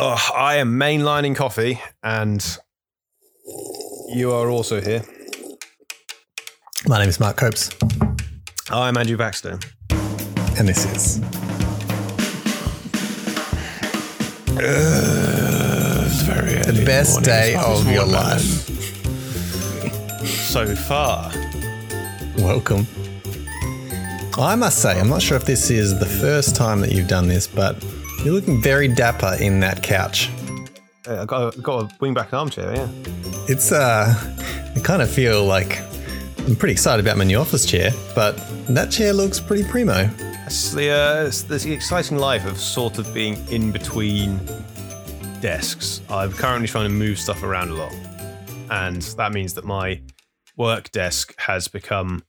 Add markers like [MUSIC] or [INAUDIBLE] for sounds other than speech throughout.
Oh, I am mainlining coffee, and you are also here. My name is Mark Copes, I'm Andrew Baxter. and this is It's very the best day of your life. so far. Welcome. I must say, I'm not sure if this is the first time that you've done this, but you're looking very dapper in that couch. I got a, got a wingback armchair. Yeah. It's uh, I kind of feel like I'm pretty excited about my new office chair, but that chair looks pretty primo. It's the uh, it's the exciting life of sort of being in between desks. I'm currently trying to move stuff around a lot, and that means that my work desk has become.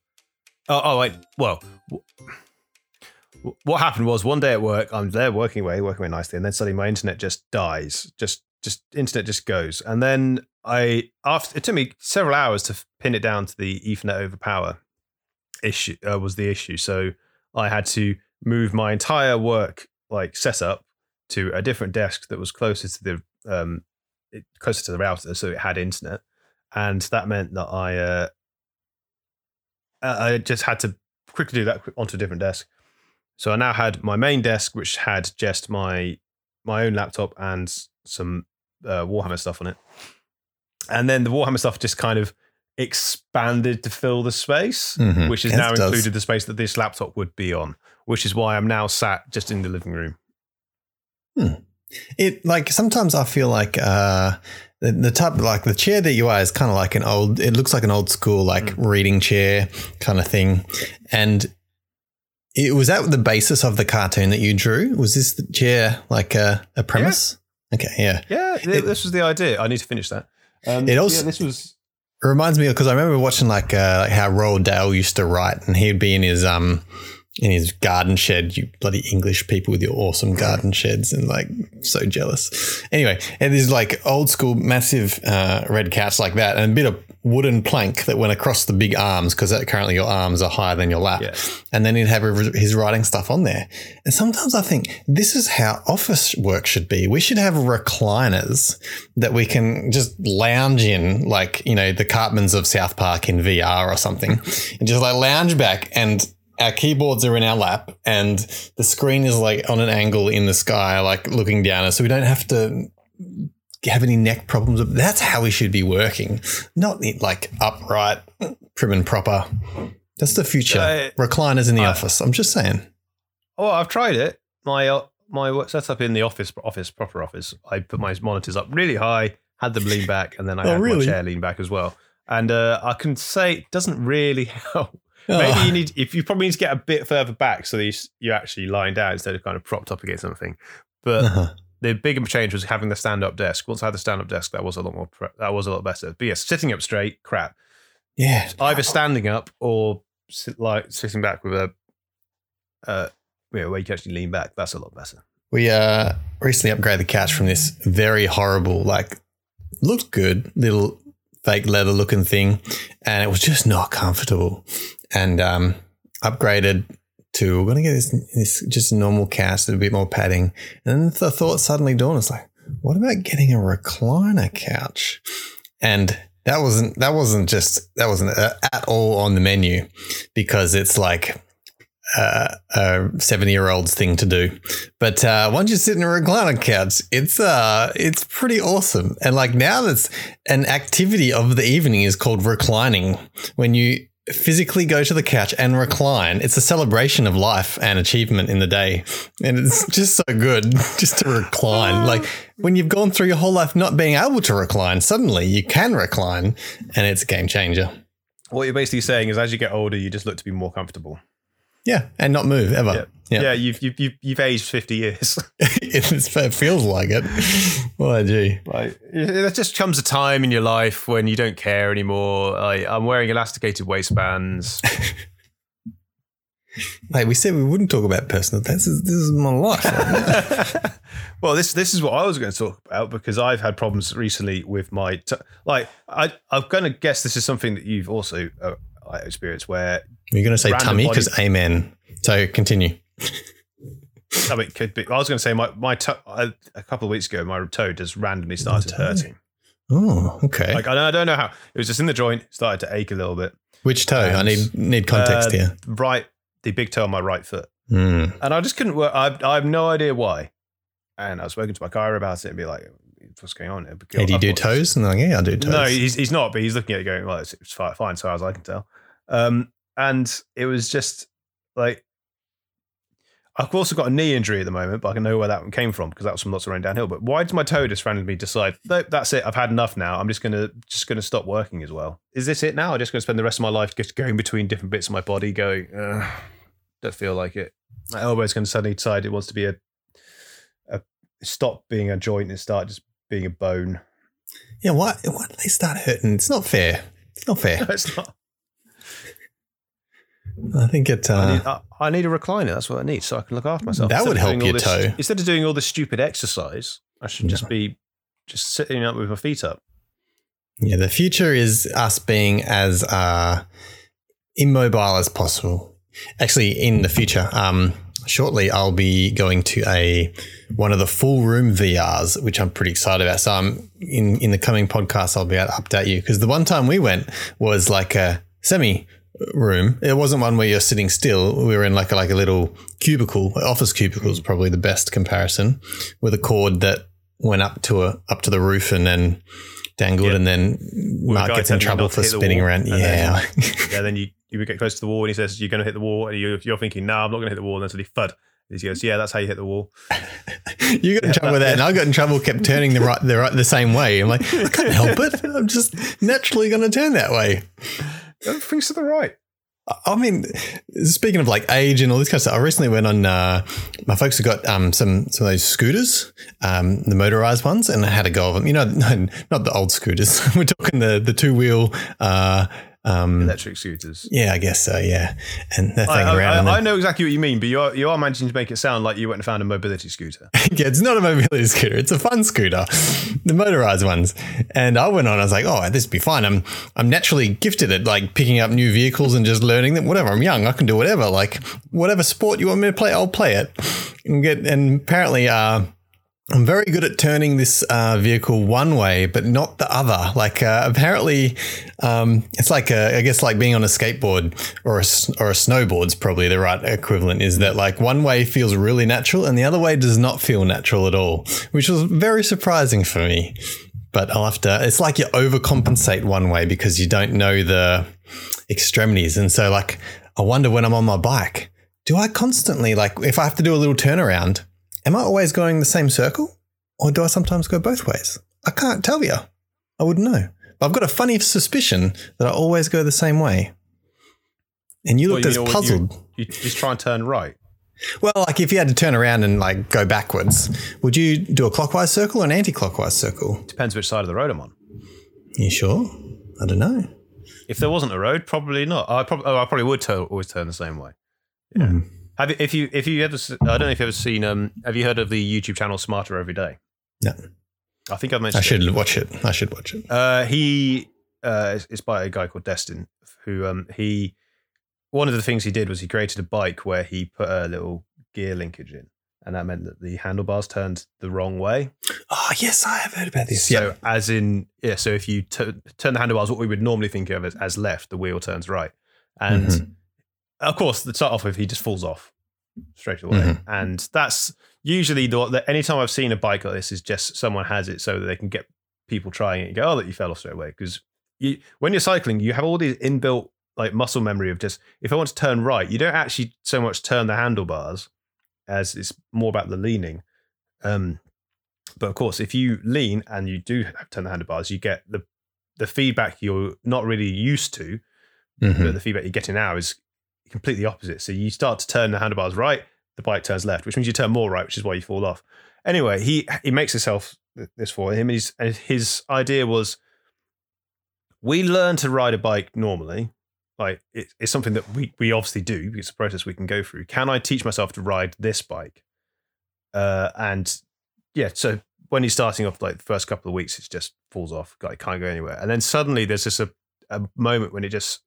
Oh, oh wait. Well, what happened was one day at work, I'm there working away, working away nicely, and then suddenly my internet just dies. Just, just internet just goes, and then I after it took me several hours to pin it down to the Ethernet over power issue uh, was the issue. So I had to move my entire work like setup to a different desk that was closer to the um closer to the router, so it had internet, and that meant that I uh, I just had to quickly do that onto a different desk. So I now had my main desk, which had just my my own laptop and some uh, Warhammer stuff on it, and then the Warhammer stuff just kind of expanded to fill the space Mhm. which has Yes, now does. included the space that this laptop would be on, which is why I'm now sat just in the living room. It like sometimes I feel like uh, the, the type like the chair that you are is kind of like an old. It looks like an old school like reading chair kind of thing, and it was that the basis of the cartoon that you drew. Was this the chair like a, a premise? Okay, yeah. Yeah, th- this was the idea. I need to finish that. Um, It also- yeah, this was It reminds me because I remember watching like uh, like how Roald Dahl used to write, and he'd be in his um in his garden shed. You bloody English people with your awesome garden sheds, and like so jealous. Anyway, and there's like old school massive uh, red couch like that, and a bit of wooden plank that went across the big arms because currently your arms are higher than your lap. Yeah. And then he'd have his writing stuff on there. And sometimes I think this is how office work should be. We should have recliners that we can just lounge in, like, you know, the Cartmans of South Park in VR or something, and just like lounge back and our keyboards are in our lap and the screen is like on an angle in the sky, like looking down us. So we don't have to have any neck problems. That's how we should be working, not like upright, prim and proper. That's the future. Uh, Recliners in the uh, office. I'm just saying. oh, I've tried it. My uh, my work setup in the office, office proper office. I put my monitors up really high, had them lean back, and then I Oh, had really? my chair lean back as well. And uh, I can say it doesn't really [LAUGHS] help. Oh. Maybe you need if you probably need to get a bit further back so that you, you're actually lying down instead of kind of propped up against something. But Uh-huh. the bigger change was having the stand-up desk. Once I had the stand-up desk, that was a lot more. Pre- that was a lot better. But yes, sitting up straight, crap. Yeah. Either standing up or sit, like sitting back with a, uh, you where you can actually lean back. That's a lot better. We uh, recently upgraded the couch from this very horrible, like, looked good little fake leather looking thing, and it was just not comfortable. And um, upgraded to we're gonna get this, this just normal couch with a bit more padding. And then the thought suddenly dawned, it's like, what about getting a recliner couch? And that wasn't that wasn't just that wasn't uh, at all on the menu because it's like uh, a seventy year old's thing to do. But uh, once you sit in a recliner couch, it's uh, it's pretty awesome. And like now, that's an activity of the evening is called reclining. When you physically go to the couch and recline, it's a celebration of life and achievement in the day, and it's just so good [LAUGHS] just to recline. Oh. Like when you've gone through your whole life not being able to recline, suddenly you can recline, and it's a game changer. What you're basically saying is, as you get older, you just look to be more comfortable. Yeah, and not move ever. Yeah, Yeah. yeah. you've, you've you've you've aged fifty years. [LAUGHS] [LAUGHS] It feels like it. Oh, gee. Like there just comes a time in your life when you don't care anymore. I, I'm wearing elasticated waistbands. [LAUGHS] Hey, we said we wouldn't talk about personal. This is this is my life. [LAUGHS] well, this this is what I was going to talk about because I've had problems recently with my t- like I I'm going to guess this is something that you've also uh, experienced where You're going to say tummy body- because amen. So continue. [LAUGHS] I mean, it could be. I was going to say my my toe, a couple of weeks ago, my toe just randomly started hurting. Oh, okay. Like I don't, I don't know how. It was just in the joint, started to ache a little bit. Which toe? I need need context Uh, here. Right, the big toe on my right foot, Mm. and I just couldn't work. I, I have no idea why. And I was spoken to my chiro about it and be like, "What's going on?" here?" Because Hey, do you do toes? And like, yeah, I do toes. No, he's, he's not, but he's looking at it going, well, it's, it's fine, fine, so as I can tell. Um, and it was just like, I've also got a knee injury at the moment, but I can know where that one came from because that was from lots of running downhill. But why did my toe just randomly decide, nope, that's it, I've had enough now. I'm just gonna just gonna stop working as well. Is this it now? I'm just gonna spend the rest of my life just going between different bits of my body, going, don't feel like it. My elbow's gonna suddenly decide it wants to be a, a stop being a joint and start just being a bone. yeah, why why do they start hurting? It's not fair. It's not fair. [LAUGHS] it's not. I think it. I, Uh, need, I, I need a recliner. That's what I need, so I can look after myself. That Instead would of help doing all your this- toe. Instead of doing all this stupid exercise, I should just be just sitting up with my feet up. yeah, the future is us being as uh, immobile as possible. Actually, in the future, um, shortly I'll be going to a one of the full room VRs, which I'm pretty excited about. So I'm in in the coming podcast, I'll be able to update you because the one time we went was like a semi room. It wasn't one where you're sitting still. We were in like a, like a little cubicle. Office cubicle is probably the best comparison, with a cord that went up to a up to the roof and then dangled, Yeah. and then the Mark gets in trouble for spinning wall, around. and then- Yeah. [LAUGHS] Yeah, then you, you would get close to the wall and he says, You're going to hit the wall. And you, you're thinking, No, I'm not going to hit the wall. And then suddenly. And he goes, Yeah, that's how you hit the wall. [LAUGHS] You got in trouble with that, and I got in trouble. Kept turning the right, the right, the same way. I'm like, I can't help it. I'm just naturally going to turn that way. Everything's to the right. I mean, speaking of like age and all this kind of stuff, I recently went on. Uh, my folks have got um, some some of those scooters, um, the motorized ones, and I had a go of them. You know, [LAUGHS] not the old scooters. [LAUGHS] We're talking the the two wheel. Uh, um, Electric scooters. yeah, I guess so. Yeah, and that thing I, around. I, I, know exactly what you mean, but you are, you are managing to make it sound like you went and found a mobility scooter. [LAUGHS] yeah, it's not a mobility scooter. It's a fun scooter, the motorized ones. And I went on. I was like, oh, this would be fine. I'm I'm naturally gifted at like picking up new vehicles and just learning them. Whatever. I'm young. I can do whatever. Like whatever sport you want me to play, I'll play it. And get and apparently, uh, I'm very good at turning this uh, vehicle one way, but not the other. Like uh, apparently, um, it's like a, I guess like being on a skateboard or a, or a snowboard's probably the right equivalent. Is that like one way feels really natural and the other way does not feel natural at all, which was very surprising for me. But I'll have to. It's like you overcompensate one way because you don't know the extremities, and so like I wonder when I'm on my bike, do I constantly like if I have to do a little turnaround? Am I always going the same circle? Or do I sometimes go both ways? I can't tell you. I wouldn't know. But I've got a funny suspicion that I always go the same way. And you What, looked you as mean, you- puzzled. You just try and turn right. Well, like if you had to turn around and like go backwards, would you do a clockwise circle or an anti-clockwise circle? Depends which side of the road I'm on. You sure? I don't know. If there wasn't a road, probably not. I probably, oh, I probably would turn, always turn the same way. Yeah. Hmm. Have you, if you if you ever I don't know if you've ever seen um have you heard of the YouTube channel Smarter Every Day? No. I think I've mentioned. I should watch it. I should watch it. It. Uh, he uh, it's, by a guy called Destin who um he one of the things he did was he created a bike where he put a little gear linkage in, and that meant that the handlebars turned the wrong way. Oh, yes, I have heard about this. So yeah. as in yeah, so if you t- turn the handlebars, what we would normally think of as, as left, the wheel turns right, and Mhm. Of course, to start off with, he just falls off straight away. Mhm. And that's usually the, the anytime I've seen a bike like this is just someone has it so that they can get people trying it and go, oh, that you fell off straight away. Because you, when you're cycling, you have all these inbuilt like muscle memory of just if I want to turn right, you don't actually so much turn the handlebars as it's more about the leaning. Um, but of course, if you lean and you do turn the handlebars, you get the the feedback you're not really used to Mhm. but the feedback you're getting now is completely opposite. So you start to turn the handlebars right, the bike turns left, which means you turn more right, which is why you fall off. Anyway, he he makes himself this for him. His, his idea was we learn to ride a bike normally. Like it, it's something that we, we obviously do. It's a process we can go through. Can I teach myself to ride this bike? Uh, and yeah, so when he's starting off, like the first couple of weeks, it just falls off. Like can't go anywhere. And then suddenly there's just a, a moment when it just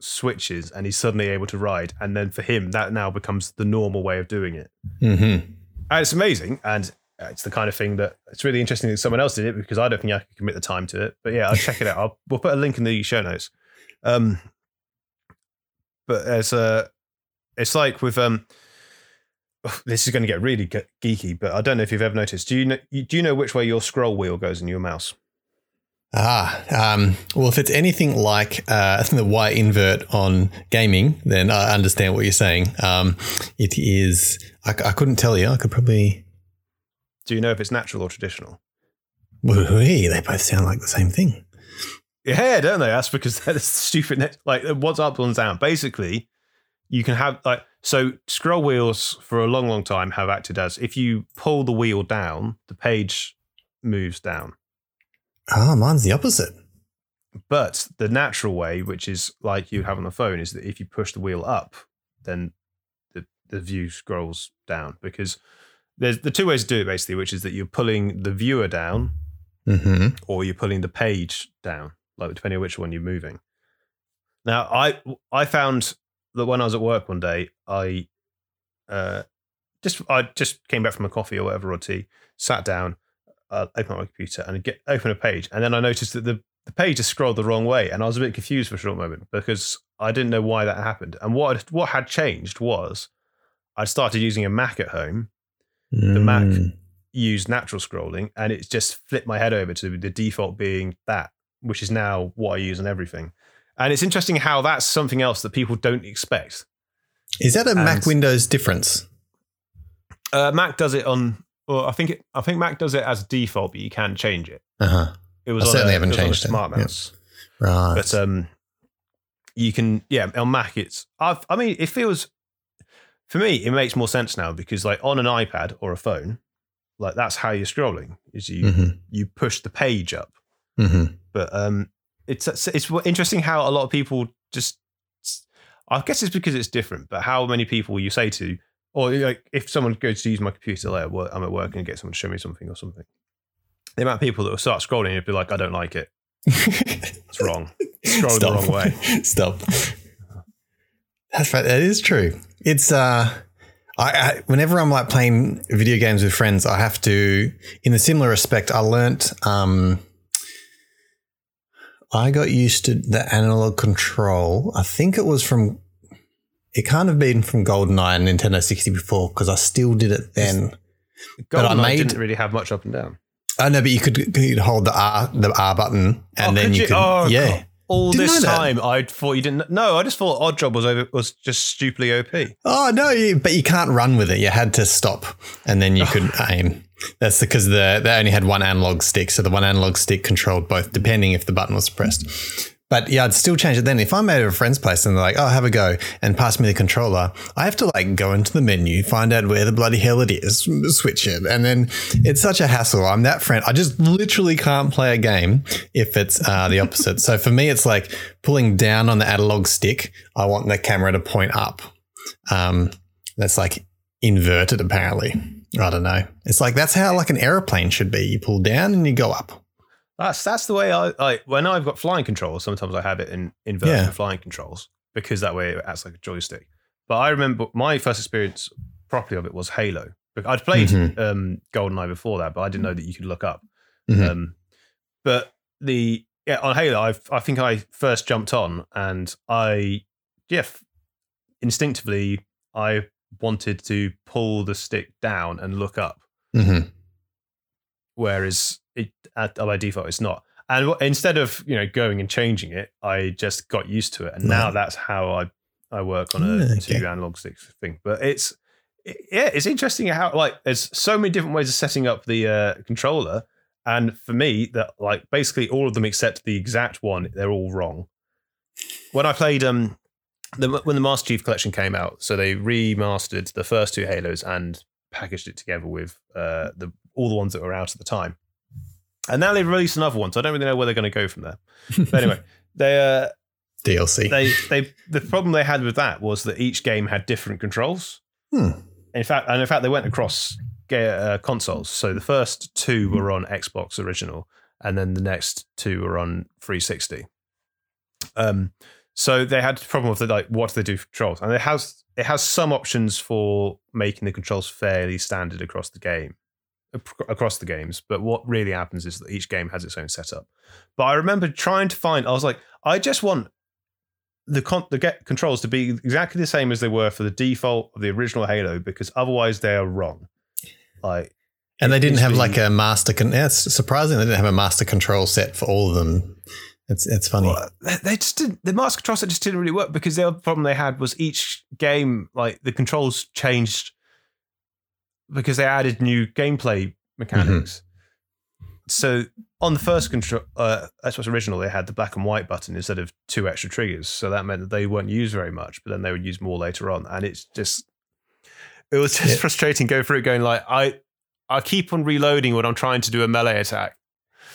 switches and he's suddenly able to ride. And then for him, that now becomes the normal way of doing it. Mm-hmm. And it's amazing. And it's the kind of thing that it's really interesting that someone else did it because I don't think I could commit the time to it. But yeah, I'll check it out. I'll, we'll put a link in the show notes. Um, but as a, it's like with um, this is going to get really ge- geeky, but I don't know if you've ever noticed. Do you know? Do you know which way your scroll wheel goes in your mouse? Ah, um, well, if it's anything like uh, [LAUGHS] the Y invert on gaming, then I understand what you're saying. Um, it is. I, I couldn't tell you. I could probably. Do you know if it's natural or traditional? Woo-wee, they both sound like the same thing. Yeah, don't they? That's because [LAUGHS] they're the stupid. Net- like what's up, one's down. Basically, you can have like so scroll wheels for a long, long time have acted as if you pull the wheel down, the page moves down. Oh, mine's the opposite. But the natural way, which is like you have on the phone, is that if you push the wheel up, then the, the view scrolls down because there's the two ways to do it basically, which is that you're pulling the viewer down Mm-hmm. or you're pulling the page down, like depending on which one you're moving. Now, I I found that when I was at work one day, I uh, just I just came back from a coffee or whatever or tea, sat down, uh, opened my computer and get open a page, and then I noticed that the the page has scrolled the wrong way, and I was a bit confused for a short moment because I didn't know why that happened. And what what had changed was I'd started using a Mac at home, The Mac- Mm. used natural scrolling, and it's just flipped my head over to the default being that, which is now what I use on everything. And it's interesting how that's something else that people don't expect. Is that a Mac Windows difference? Uh, Mac does it on, well, I think it, I think Mac does it as default, but you can change it. Uh huh. It was I on certainly a, haven't it was on a changed it. smart Yeah. Right. but um, you can yeah on Mac it's I've, I mean it feels for me it makes more sense now because like on an iPad or a phone, like that's how you're scrolling is you mm-hmm. you push the page up. Mm-hmm. but um it's it's interesting how a lot of people just i guess it's because it's different but how many people you say to or like if someone goes to use my computer at work- i'm at work and get someone to show me something or something the amount of people that will start scrolling and be like i don't like it it's wrong scrolling the wrong way [LAUGHS] Stop. That's right. That is true. It's uh, I, I whenever I'm like playing video games with friends, I have to. In a similar respect, I learnt. Um, I got used to the analog control. I think it was from. It can't have been from GoldenEye and Nintendo 64 because I still did it then. But I GoldenEye made- didn't really have much up and down I know, but you could, you could hold the R the R button and Oh, then could you, you? could Oh, yeah. God. all Didn't this time i thought you didn't no i just thought Oddjob was over was just stupidly op Oh no, you, but you can't run with it. You had to stop, and then you [LAUGHS] could aim. That's because the they only had one analog stick, so the one analog stick controlled both, depending if the button was pressed. But yeah, I'd still change it then. If I'm at a friend's place and they're like, "Oh, have a go," and pass me the controller, I have to like go into the menu, find out where the bloody hell it is, [LAUGHS] switch it, and then it's such a hassle. I'm that friend. I just literally can't play a game if it's uh, the opposite. so for me, it's like pulling down on the analog stick. I want the camera to point up. Um, that's like inverted, apparently. I don't know. It's like that's how like an aeroplane should be. You pull down and you go up. That's that's the way I like when I've got flying controls. Sometimes I have it in inverted Yeah. flying controls because that way it acts like a joystick. But I remember my first experience properly of it was Halo. I'd played Mhm. um, GoldenEye before that, but I didn't know that you could look up. Mhm. Um, but the yeah on Halo, I I think I first jumped on and I yeah f- instinctively I wanted to pull the stick down and look up hmm whereas it at, by default it's not. And instead of you know going and changing it, I just got used to it, and now that's how I I work on a okay. two analog stick thing. But it's it- yeah, it's interesting how like there's so many different ways of setting up the uh, controller, and for me that like basically all of them except the exact one they're all wrong. When I played um the when the Master Chief Collection came out, so they remastered the first two Halos and packaged it together with uh, the all the ones that were out at the time. And now they've released another one, so I don't really know where they're going to go from there. But anyway, [LAUGHS] they uh, DLC. they they the problem they had with that was that each game had different controls. Hmm. In fact, and in fact, they went across uh, consoles. So the first two were on Xbox original, and then the next two were on 360. Um, So they had a problem with the, like what do they do for controls, and it has it has some options for making the controls fairly standard across the game, across the games. But what really happens is that each game has its own setup. But I remember trying to find. I was like, I just want the con- the get controls to be exactly the same as they were for the default of the original Halo because otherwise they are wrong. Like, and they didn't have like a master. Con- yeah, it's surprising they didn't have a master control set for all of them. It's it's funny. Well, they just didn't. The master control set just didn't really work because the other problem they had was each game, like the controls changed because they added new gameplay mechanics. Mm-hmm. So on the first control, uh, Xbox original, they had the black and white button instead of two extra triggers. So that meant that they weren't used very much, but then they would use more later on. And it's just, it was just yeah. frustrating going through it, going like, I, I keep on reloading when I'm trying to do a melee attack.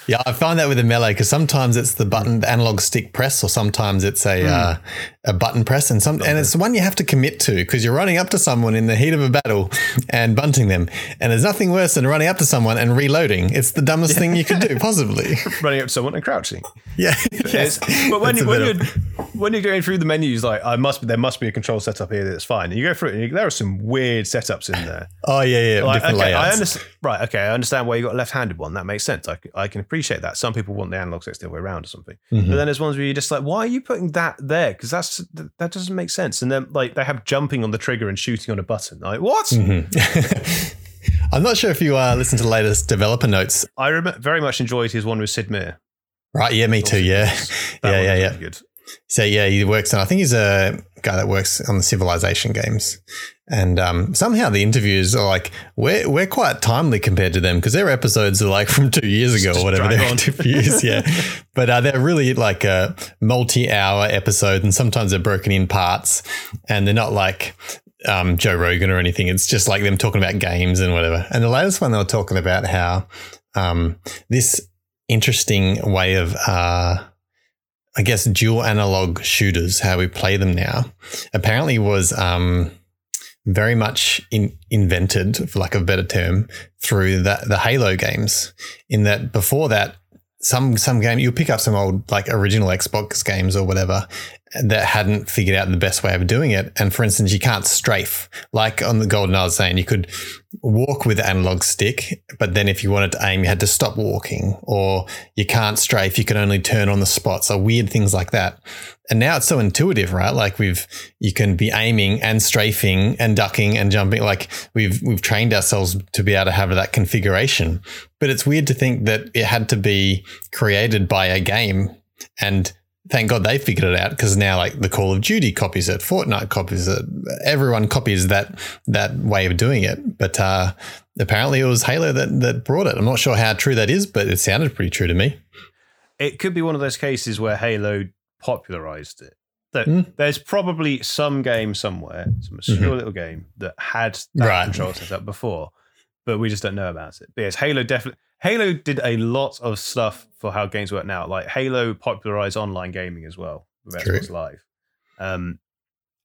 Yeah, I find that with the melee because sometimes it's the button, the analog stick press, or sometimes it's a mm. uh, a button press, and some and it's the one you have to commit to because you're running up to someone in the heat of a battle and bunting them, and there's nothing worse than running up to someone and reloading. It's the dumbest yeah. thing you can do, [LAUGHS] possibly. [LAUGHS] running up to someone and crouching. Yeah, [LAUGHS] yes. But when you, when you're when you're going through the menus, like I must, be, there must be a control setup here that's fine. And you go through it, and you, there are some weird setups in there. Oh yeah, yeah, like, different okay, layouts. I understand. Right, okay, I understand why you got a left-handed one. That makes sense. I, I can appreciate that. Some people want the analog sticks the other way around or something. Mm-hmm. But then there's ones where you're just like, why are you putting that there? Because that's that doesn't make sense. And then like they have jumping on the trigger and shooting on a button. Like what? Mm-hmm. [LAUGHS] I'm not sure if you uh, listened to the latest developer notes. I rem- very much enjoyed his one with Sid Meier. Right. Yeah. Me too. Yeah. Yeah. Yeah. Yeah. Good. [LAUGHS] So yeah, he works on. I think he's a guy that works on the Civilization games, and um, somehow the interviews are like we're we're quite timely compared to them because their episodes are like [LAUGHS] from two years ago or whatever. Their interviews, yeah, [LAUGHS] but uh, they're really like a multi-hour episode, and sometimes they're broken in parts, and they're not like um, Joe Rogan or anything. It's just like them talking about games and whatever. And the latest one they were talking about how um, this interesting way of uh, I guess, dual analog shooters, how we play them now, apparently was um, very much in, invented, for lack of a better term, through the, the Halo games. In that before that, some some game you pick up some old like original Xbox games or whatever that hadn't figured out the best way of doing it. And for instance, you can't strafe like on the GoldenEye was saying, you could walk with the analog stick, but then if you wanted to aim, you had to stop walking, or you can't strafe, you can only turn on the spot. So weird things like that. And now it's so intuitive, right? Like we've you can be aiming and strafing and ducking and jumping. Like we've we've trained ourselves to be able to have that configuration. But it's weird to think that it had to be created by a game and thank God they figured it out because now like the Call of Duty copies it, Fortnite copies it, everyone copies that that way of doing it. But uh, apparently it was Halo that that brought it. I'm not sure how true that is, but it sounded pretty true to me. It could be one of those cases where Halo popularized it. That mm. There's probably some game somewhere, some obscure mm-hmm. little game that had that right. control set up before, but we just don't know about it. But yes, Halo definitely Halo did a lot of stuff for how games work now. Like Halo popularized online gaming as well with Xbox Live. Um,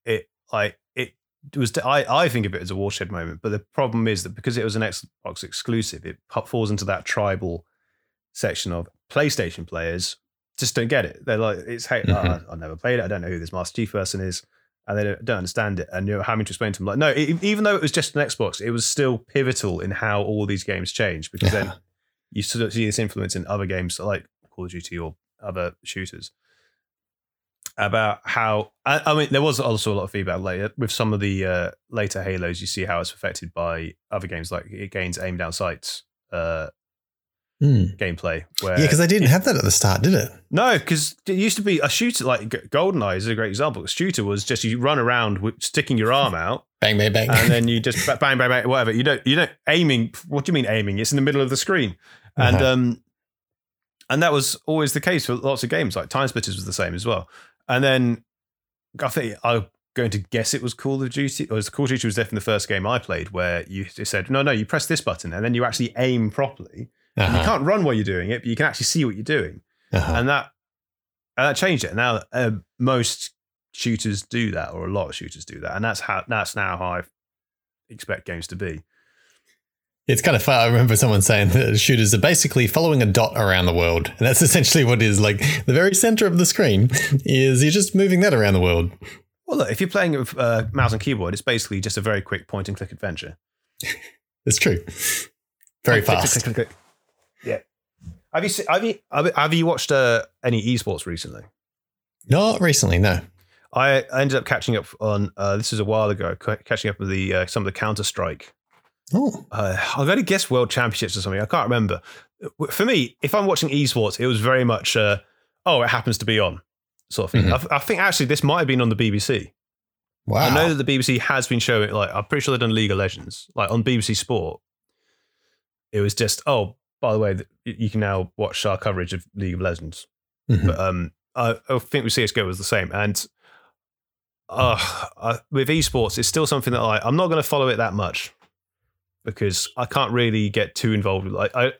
it like it was. I I think of it as a watershed moment, but the problem is that because it was an Xbox exclusive, it falls into that tribal section of PlayStation players just don't get it. They're like, it's hey, mm-hmm. oh, I've never played it. I don't know who this Master Chief person is and they don't, don't, understand it. And you're having to explain to them, like, no, it, even though it was just an Xbox, it was still pivotal in how all these games change because yeah. then you sort of see this influence in other games like Call of Duty or other shooters about how I, I mean there was also a lot of feedback later with some of the uh, later Halos. You see how it's affected by other games like it gains aim down sights uh, mm. gameplay. Where yeah, because they didn't it, have that at the start, did it? No, because it used to be a shooter like GoldenEye is a great example. A shooter was just you run around sticking your arm out, [LAUGHS] bang, bang, bang, and then you [LAUGHS] just bang, bang, bang, whatever. You don't, you don't aiming. What do you mean aiming? It's in the middle of the screen, and uh-huh. um, and that was always the case for lots of games. Like TimeSplitters was the same as well. And then I think I'm going to guess it was Call of Duty, or Call of Duty was definitely the first game I played where you said, no, no, you press this button and then you actually aim properly. Uh-huh. You can't run while you're doing it, but you can actually see what you're doing. Uh-huh. And that and that changed it. Now uh, most shooters do that, or a lot of shooters do that, and that's how that's now how I expect games to be. It's kind of fun. I remember someone saying that shooters are basically following a dot around the world. And that's [LAUGHS] essentially what it is. Like the very center of the screen is you're just moving that around the world. Well, look, if you're playing with uh, mouse and keyboard, it's basically just a very quick point and click adventure. [LAUGHS] It's true. Very click, fast. click, click, click. Yeah. Have you se- have you have you- watched uh, any esports recently? Not recently, no. I I ended up catching up on uh, this was a while ago, catching up with the uh, some of the Counter Strike. Oh, Uh, I'm going to guess World Championships or something. I can't remember. For me, if I'm watching esports, it was very much uh, oh, it happens to be on sort of thing. Mhm. I, I think actually this might have been on the BBC. wow. I know that the BBC has been showing like I'm pretty sure they've done League of Legends like on BBC Sport. It was just oh by the way you can now watch our coverage of League of Legends. Mhm. But um, I, I think with CS:GO was the same, and uh, I, with esports, it's still something that I I'm not going to follow it that much because I can't really get too involved with. Like I,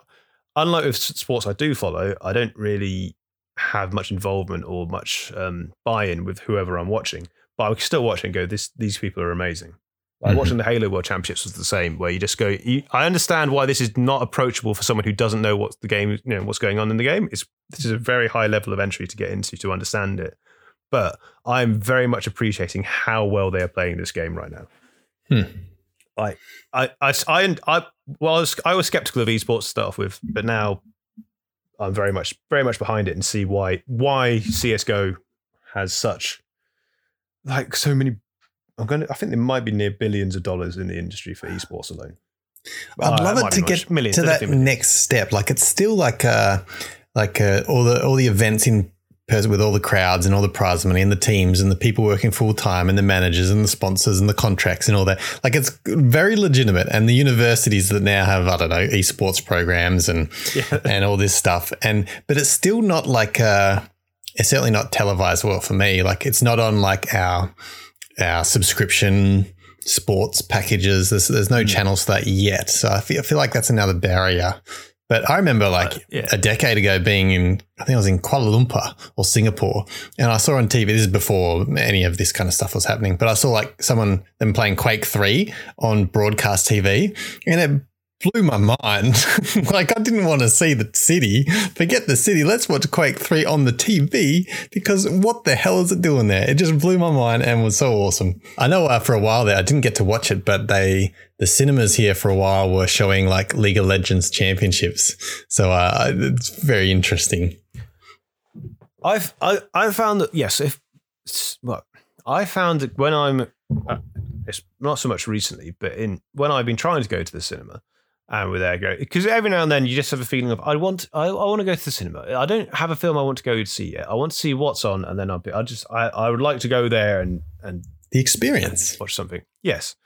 unlike with sports I do follow, I don't really have much involvement or much um, buy-in with whoever I'm watching. But I can still watch and go, "This these people are amazing." Like Mhm. watching the Halo World Championships was the same, where you just go. You, I understand why this is not approachable for someone who doesn't know what's the game, you know, what's going on in the game. It's this is a very high level of entry to get into to understand it. But I'm very much appreciating how well they are playing this game right now. Hmm. I, I, I, I, I, well, I was, I was skeptical of esports to start off with, but now I'm very much, very much behind it and see why, why CS:GO has such, like, so many. I'm going to. I think there might be near billions of dollars in the industry for esports alone. I'd Uh, love it it to get Millions, to that millions. next step. Like it's still like uh like uh, all the all the events in person with all the crowds and all the prize money and the teams and the people working full time and the managers and the sponsors and the contracts and all that. Like it's very legitimate. And the universities that now have I don't know esports programs and [LAUGHS] Yeah. and all this stuff. And but it's still not like uh it's certainly not televised well for me. Like it's not on like our our subscription sports packages. There's there's no channels for that yet. So I feel, I feel like that's another barrier. But I remember like Uh, yeah. a decade ago being in, I think I was in Kuala Lumpur or Singapore, and I saw on TV. This is before any of this kind of stuff was happening, but I saw like someone them playing Quake Three on broadcast TV, and it blew my mind. [LAUGHS] like I didn't want to see the city. Forget the city. Let's watch Quake 3 on the TV because what the hell is it doing there? It just blew my mind and was so awesome. I know uh, for a while there I didn't get to watch it, but they the cinemas here for a while were showing like League of Legends championships. So uh, it's very interesting. I've I I found that yes, if well, I found that when I'm uh, it's not so much recently, but in when I've been trying to go to the cinema and we're there go because every now and then you just have a feeling of I want I, I want to go to the cinema. I don't have a film I want to go to see yet. I want to see what's on, and then I'll be I just I, I would like to go there and and The experience. watch something. Yes,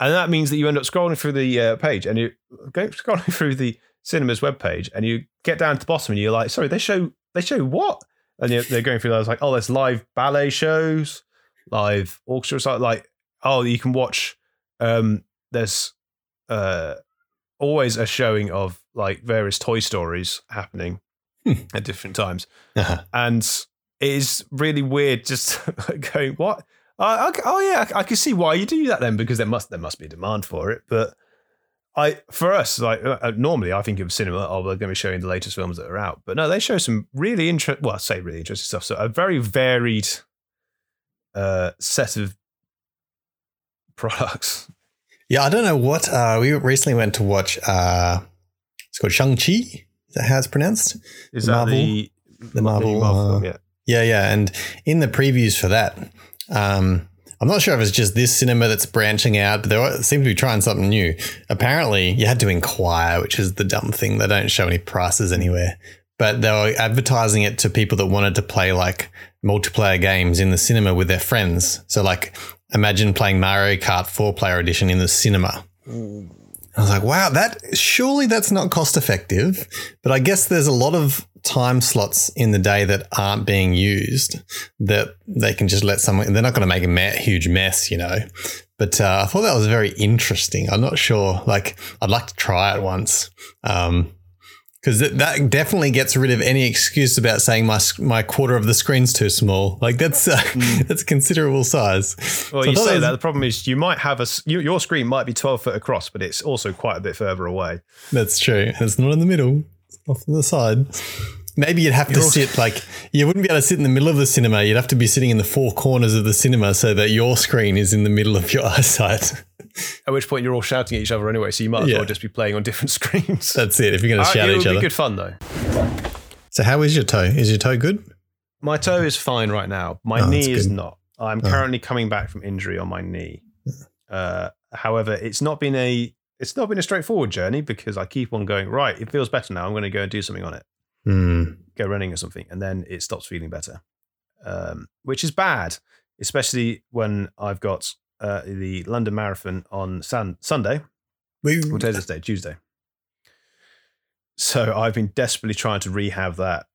and that means that you end up scrolling through the uh, page and you go scrolling [LAUGHS] through the cinema's webpage and you get down to the bottom and you're like, sorry, they show they show what? And you're, they're going through those like, oh, there's live ballet shows, live orchestra, so like, oh, you can watch. Um, there's uh, always a showing of like various Toy Stories happening Hmm. at different times. Uh-huh. and it is really weird just [LAUGHS] going what? Uh, okay, oh yeah I, I can see why you do that then because there must there must be a demand for it. But I for us like uh, uh, normally I think of cinema oh they're going to be showing the latest films that are out. But no they show some really interesting well I say really interesting stuff. So a very varied uh set of products Yeah, I don't know what. Uh, we recently went to watch. Uh, it's called Shang Chi. Is that how it's pronounced? is The that Marvel- the the Marvel, film? uh, yeah Yeah, yeah. And in the previews for that, um, I'm not sure if it's just this cinema that's branching out, but they seem to be trying something new. Apparently, you had to inquire, which is the dumb thing. They don't show any prices anywhere. But they were advertising it to people that wanted to play like multiplayer games in the cinema with their friends. So, like, imagine playing Mario Kart 4 player edition in the cinema. I was like, wow, that surely that's not cost effective. But I guess there's a lot of time slots in the day that aren't being used that they can just let someone, they're not going to make a huge mess, you know. But uh, I thought that was very interesting. I'm not sure. Like, I'd like to try it once. Um, because that definitely gets rid of any excuse about saying my my quarter of the screen's too small. Like that's uh, mm. [LAUGHS] that's considerable size. Well, so you say was, that the problem is you might have a you, your screen might be twelve foot across, but it's also quite a bit further away. That's true. It's not in the middle. It's off to the side. Maybe you'd have to sit like you wouldn't be able to sit in the middle of the cinema. You'd have to be sitting in the four corners of the cinema so that your screen is in the middle of your [LAUGHS] eyesight. At which point you're all shouting at each other anyway, so you might as yeah. well just be playing on different [LAUGHS] screens. That's it. If you're going to uh, shout at each other, it would be good fun though. So how is your toe? Is your toe good? My toe is fine right now. My oh, knee is not. I'm oh. currently coming back from injury on my knee. Uh, however, it's not been a it's not been a straightforward journey because I keep on going right. It feels better now. I'm going to go and do something on it mm. go running or something, and then it stops feeling better, um, which is bad, especially when I've got uh, the London Marathon on sun- Sunday. What day is this day? Tuesday. So I've been desperately trying to rehab that,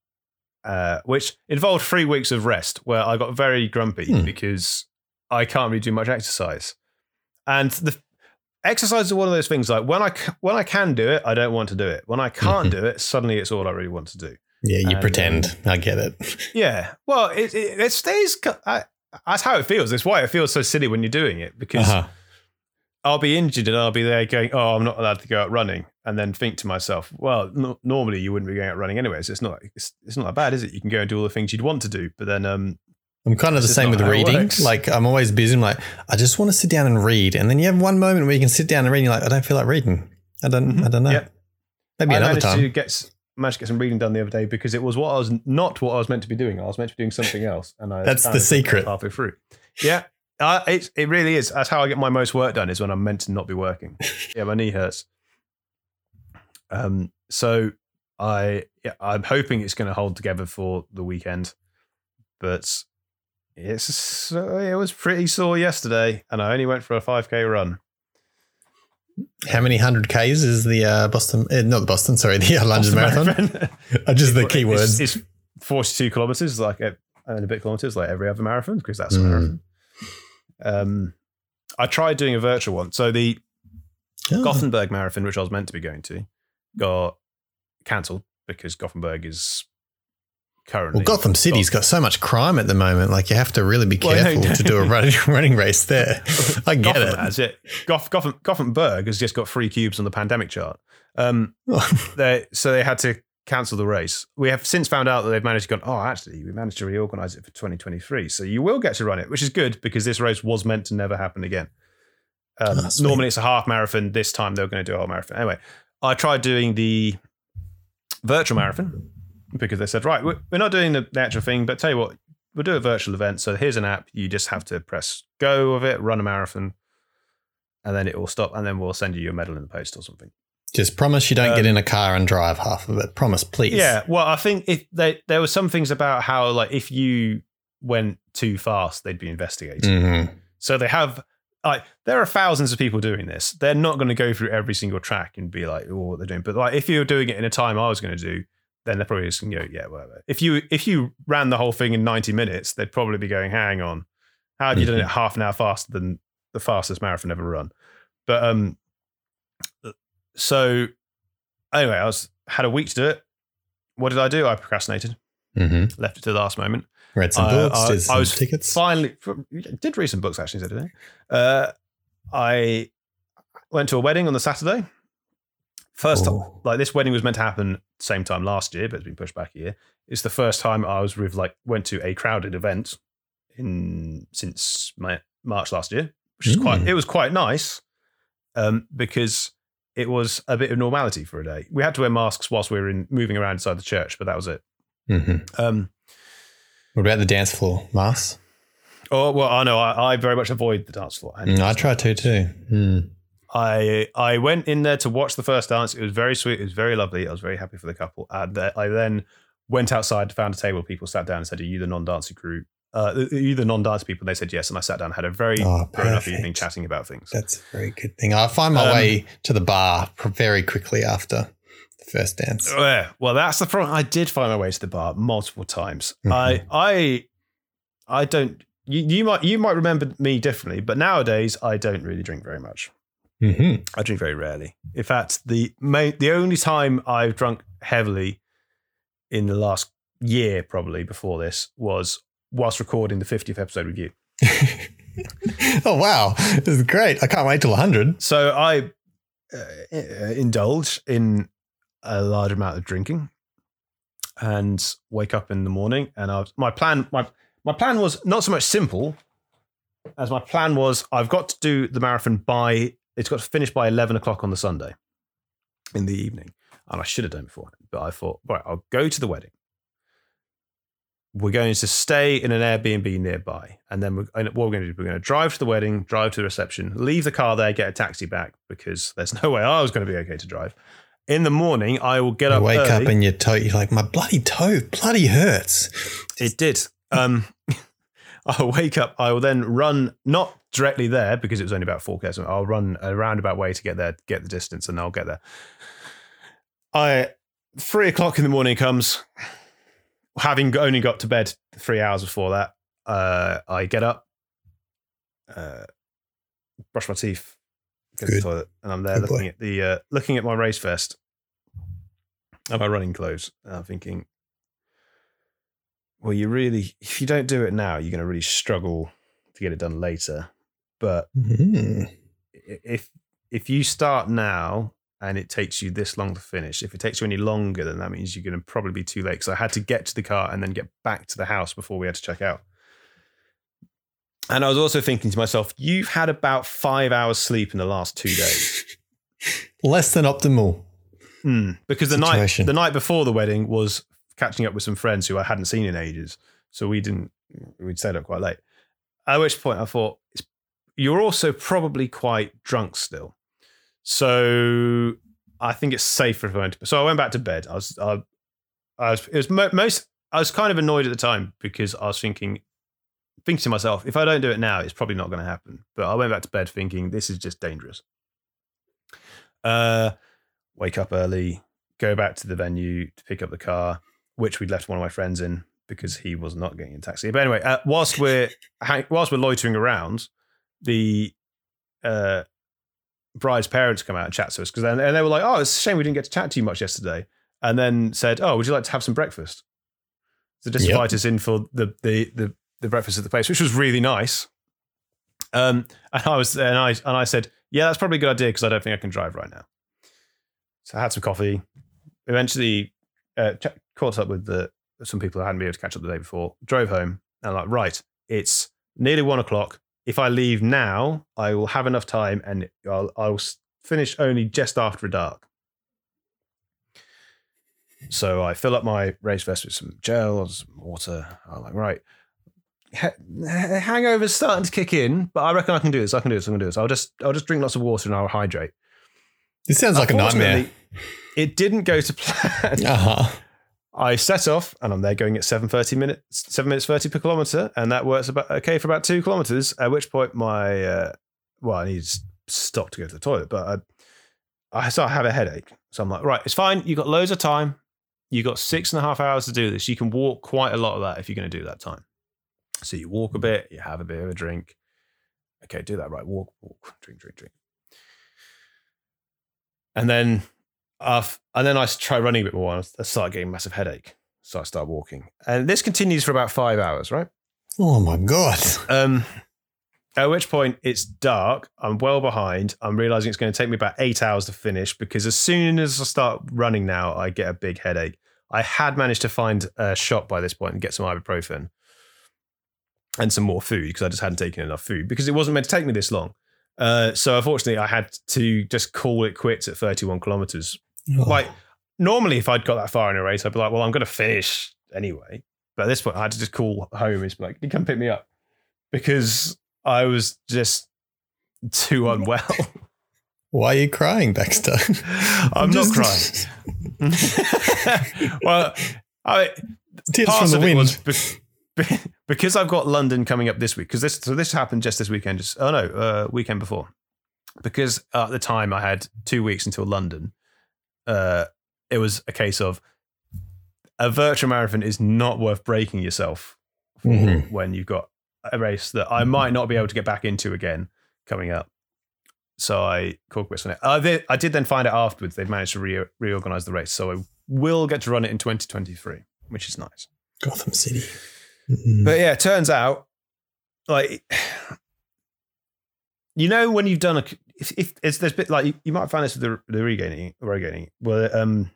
uh, which involved three weeks of rest, where I got very grumpy hmm. because I can't really do much exercise, and the exercise is one of those things like when I when I can do it, I don't want to do it. When I can't mm-hmm. do it, suddenly it's all I really want to do. Yeah, you and, pretend. Um, I get it. Yeah. Well, it, it, it stays. I, that's how it feels. It's why it feels so silly when you're doing it because uh-huh. I'll be injured and I'll be there going, "Oh, I'm not allowed to go out running," and then think to myself, "Well, no, normally you wouldn't be going out running anyways. It's not. It's, it's not that bad, is it? You can go and do all the things you'd want to do, but then um, I'm kind of the same with reading. Like I'm always busy. I'm like, I just want to sit down and read. And then you have one moment where you can sit down and read. And you're like, I don't feel like reading. I don't. Mm-hmm. I don't know. Yeah. Maybe I another time. To get, managed to get some reading done the other day because it was what I was not what I was meant to be doing. I was meant to be doing something else, and I that's the secret. Halfway through, yeah, uh, it it really is. That's how I get my most work done. Is when I'm meant to not be working. [LAUGHS] yeah, my knee hurts. Um. So I yeah, I'm hoping it's going to hold together for the weekend, but it's it was pretty sore yesterday, and I only went for a 5k run. How many hundred k's is the uh, Boston? Uh, not the Boston, sorry, the uh, London Marathon. marathon. [LAUGHS] Just the keywords. It's, it's 42 kilometers, like and a bit kilometers, like every other marathon, because that's mm. a marathon. Um, I tried doing a virtual one. So the oh. Gothenburg Marathon, which I was meant to be going to, got cancelled because Gothenburg is currently. Well, Gotham City's got so much crime at the moment. Like you have to really be careful well, no, no. to do a running, [LAUGHS] running race there. [LAUGHS] I get Gotham it. Has it. Goth, Gotham, Gothenburg has just got three cubes on the pandemic chart. Um, [LAUGHS] they, so they had to cancel the race. We have since found out that they've managed to go, oh, actually, we managed to reorganize it for 2023. So you will get to run it, which is good because this race was meant to never happen again. Um, oh, normally it's a half marathon. This time they're going to do a whole marathon. Anyway, I tried doing the virtual marathon because they said, right, we're not doing the, actual thing, but tell you what, we'll do a virtual event. So here's an app. You just have to press go of it, run a marathon, and then it will stop, and then we'll send you your medal in the post or something. Just promise you don't um, get in a car and drive half of it. Promise, please. Yeah. Well, I think if they, there were some things about how like if you went too fast, they'd be investigating. Mm-hmm. So they have like there are thousands of people doing this. They're not going to go through every single track and be like, oh, what they're doing. But like if you're doing it in a time I was going to do, then they're probably just going to go, yeah, whatever. If you if you ran the whole thing in 90 minutes, they'd probably be going, hang on, how have you done it mm-hmm. half an hour faster than the fastest marathon ever run? But um, so anyway, I was had a week to do it. What did I do? I procrastinated, mm-hmm. left it to the last moment. Read some books, I, did some I was tickets. Finally, did read some books actually today. Uh, I went to a wedding on the Saturday. First, time, oh. like this wedding was meant to happen same time last year, but it's been pushed back a year. It's the first time I was with like went to a crowded event in since my March last year, which is mm. quite. It was quite nice um, because it was a bit of normality for a day. We had to wear masks whilst we were in moving around inside the church, but that was it. Mm-hmm. Um, what about the dance floor, masks? Oh well, I know I, I very much avoid the dance floor. Mm, I try to too. Mm. I I went in there to watch the first dance. It was very sweet. It was very lovely. I was very happy for the couple. And I then went outside, found a table. People sat down and said, "Are you the non-dancing crew? Uh, are you the non-dance people?" And they said yes. And I sat down, and had a very oh, grown-up evening, chatting about things. That's a very good thing. I find my um, way to the bar very quickly after the first dance. Yeah, well, that's the problem. I did find my way to the bar multiple times. Mm-hmm. I I I don't. You, you might you might remember me differently, but nowadays I don't really drink very much. Mm-hmm. I drink very rarely. In fact, the the only time I've drunk heavily in the last year, probably before this, was whilst recording the 50th episode with you. [LAUGHS] oh wow, this is great! I can't wait till 100. So I uh, indulge in a large amount of drinking and wake up in the morning. And I my plan, my my plan was not so much simple as my plan was. I've got to do the marathon by it's got to finish by 11 o'clock on the Sunday in the evening, and I should have done before. But I thought, right, I'll go to the wedding we're going to stay in an Airbnb nearby. And then we're, and what we're going to do, we're going to drive to the wedding, drive to the reception, leave the car there, get a taxi back because there's [LAUGHS] no way I was going to be okay to drive. In the morning, I will get You up. wake early. up and your toe, you're like, my bloody toe bloody hurts. It did. Um, [LAUGHS] I'll wake up. I will then run, not directly there because it was only about four k's. I'll run a roundabout way to get there, get the distance, and I'll get there. I three o'clock in the morning comes. Having only got to bed three hours before that, uh, I get up, uh, brush my teeth, go to the toilet, and I'm there Good boy. looking at the uh, looking at my race vest and my running clothes. And I'm thinking, well, you really, if you don't do it now, you're going to really struggle to get it done later. But Mm. i- if if you start now and it takes you this long to finish, if it takes you any longer, then that means you're going to probably be too late. Because I had to get to the car and then get back to the house before we had to check out. And I was also thinking to myself, you've had about five hours sleep in the last two days. [LAUGHS] Less than optimal. Hmm. Because the night the night before the wedding was catching up with some friends who I hadn't seen in ages, so we didn't we'd stayed up quite late. At which point I thought it's, you're also probably quite drunk still, so I think it's safer if I went. To, so I went back to bed. I was I, I was it was mo- most I was kind of annoyed at the time because I was thinking thinking to myself if I don't do it now it's probably not going to happen. But I went back to bed thinking this is just dangerous. Uh wake up early, go back to the venue to pick up the car, which we'd left one of my friends in because he was not getting a taxi. But anyway, uh, whilst we're whilst we're loitering around, the uh, bride's parents come out and chat to us because then and they were like, "Oh, it's a shame we didn't get to chat to you much yesterday," and then said, "Oh, would you like to have some breakfast?" So just Yep. invite us in for the the the, the breakfast at the place, which was really nice. Um, and I was and I and I said, "Yeah, that's probably a good idea because I don't think I can drive right now." So I had some coffee. Eventually, uh, caught up with the some people who hadn't been able to catch up the day before. Drove home and I'm like, right, it's nearly one o'clock. If I leave now, I will have enough time, and I'll I'll finish only just after dark. So I fill up my race vest with some gel, some water. I'm like, right, ha- hangover's starting to kick in, but I reckon I can do this. I can do this. I can do this. I'll just I'll just drink lots of water and I'll hydrate. This sounds like a nightmare. It didn't go to plan. Uh huh. I set off and I'm there going at 7.30 minutes, 7 minutes 30 per kilometre. And that works about okay for about two kilometres. At which point my, uh, well, I need to stop to go to the toilet, but I, I start to have a headache. So I'm like, right, it's fine. You've got loads of time. You've got six and a half hours to do this. You can walk quite a lot of that if you're going to do that time. So you walk a bit, you have a bit of a drink. Okay, do that right. Walk, walk, drink, drink, drink. And then uh, and then I try running a bit more and I start getting a massive headache. So I start walking. And this continues for about five hours, right? Oh my god. [LAUGHS] Um, at which point it's dark. I'm well behind. I'm realizing it's going to take me about eight hours to finish because as soon as I start running now, I get a big headache. I had managed to find a shop by this point and get some ibuprofen and some more food because I just hadn't taken enough food because it wasn't meant to take me this long. Uh, so unfortunately, I had to just call it quits at 31 kilometers Oh. like normally if I'd got that far in a race, I'd be like, well, I'm going to finish anyway. But at this point, I had to just call home and be like, "Can you come pick me up?" Because I was just too unwell. [LAUGHS] Why are you crying, Baxter? [LAUGHS] I'm not crying. [LAUGHS] well, I Tears from the wind. be- because I've got London coming up this week. Because this, so this happened just this weekend. Just oh no, uh, weekend before. Because at the time I had two weeks until London. Uh, it was a case of a virtual marathon is not worth breaking yourself Mhm. when you've got a race that I might not be able to get back into again coming up. So I called quits on it. I did, I did then find out afterwards they'd managed to re- reorganize the race. So I will get to run it in 2023, which is nice. Gotham City. Mm. But yeah, it turns out, like, [SIGHS] you know, when you've done a, if, if it's there's bit like you, you might find this with the the rogaining, rogaining, where um,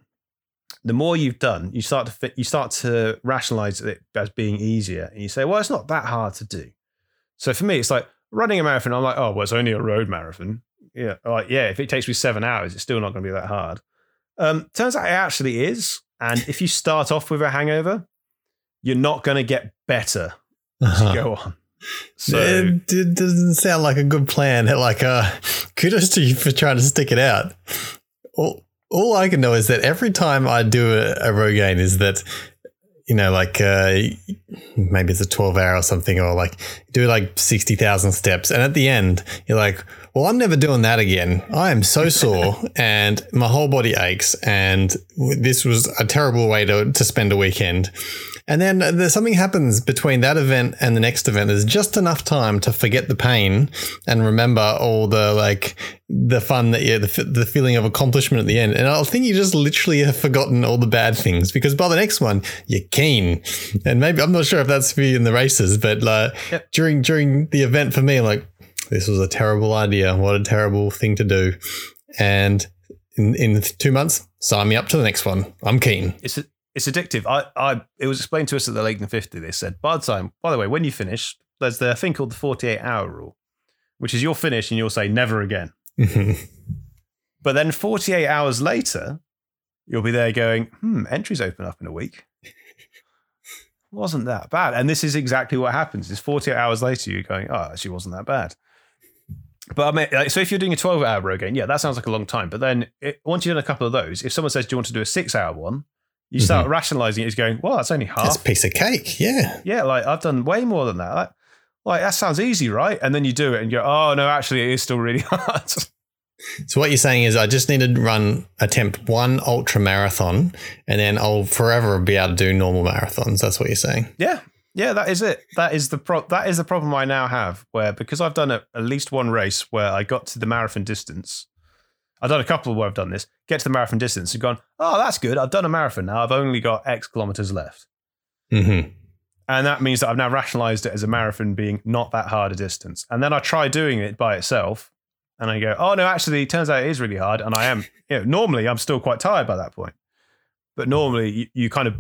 the more you've done, you start to fit, you start to rationalize it as being easier, and you say, well, it's not that hard to do. So for me, it's like running a marathon. I'm like, oh, well, it's only a road marathon. Yeah, like yeah, if it takes me seven hours, it's still not going to be that hard. Um, turns out it actually is, and if you start off with a hangover, you're not going to get better as you Uh-huh. go on. So it, it doesn't sound like a good plan. [LAUGHS] Like, uh, kudos to you for trying to stick it out. All, all I can know is that every time I do a, a Rogaine is that, you know, like uh, maybe it's a 12 hour or something, or like do like 60,000 steps. And at the end, you're like, well, I'm never doing that again. I am so sore [LAUGHS] and my whole body aches. And this was a terrible way to, to spend a weekend. And then there's something happens between that event and the next event. There's just enough time to forget the pain and remember all the like the fun that you, the, the feeling of accomplishment at the end. And I think you just literally have forgotten all the bad things because by the next one you're keen. And maybe I'm not sure if that's for you in the races, but uh, Yep. during during the event for me, like this was a terrible idea. What a terrible thing to do. And in, in two months, sign me up to the next one. I'm keen. it's it's addictive. I, I it was explained to us at the Lake 50. They said by the time, by the way, when you finish, there's the thing called the 48 hour rule, which is you'll finish and you'll say never again. [LAUGHS] But then 48 hours later, you'll be there going, hmm, entries open up in a week. [LAUGHS] wasn't that bad. And this is exactly what happens. Is 48 hours later, you're going, oh, actually wasn't that bad. But I mean, like, so if you're doing a 12 hour rogaine, yeah, that sounds like a long time. But then it, once you've done a couple of those, if someone says, do you want to do a six hour one? You start mm-hmm. rationalizing it as going, well, that's only half. That's a piece of cake. Yeah. Yeah, like I've done way more than that. Like, like that sounds easy, right? And then you do it and you go, oh, no, actually, it is still really [LAUGHS] hard. So what you're saying is I just need to run attempt one ultra marathon and then I'll forever be able to do normal marathons. That's what you're saying. Yeah, yeah, that is it. That is the pro- that is the problem I now have. Where because I've done a, at least one race where I got to the marathon distance. I've done a couple where I've done this. Get to the marathon distance and gone. Oh, that's good. I've done a marathon now. I've only got X kilometers left, Mm-hmm. and that means that I've now rationalized it as a marathon being not that hard a distance. And then I try doing it by itself, and I go, oh no, actually, it turns out it is really hard, and I am. [LAUGHS] You know, normally I'm still quite tired by that point, but normally you, you kind of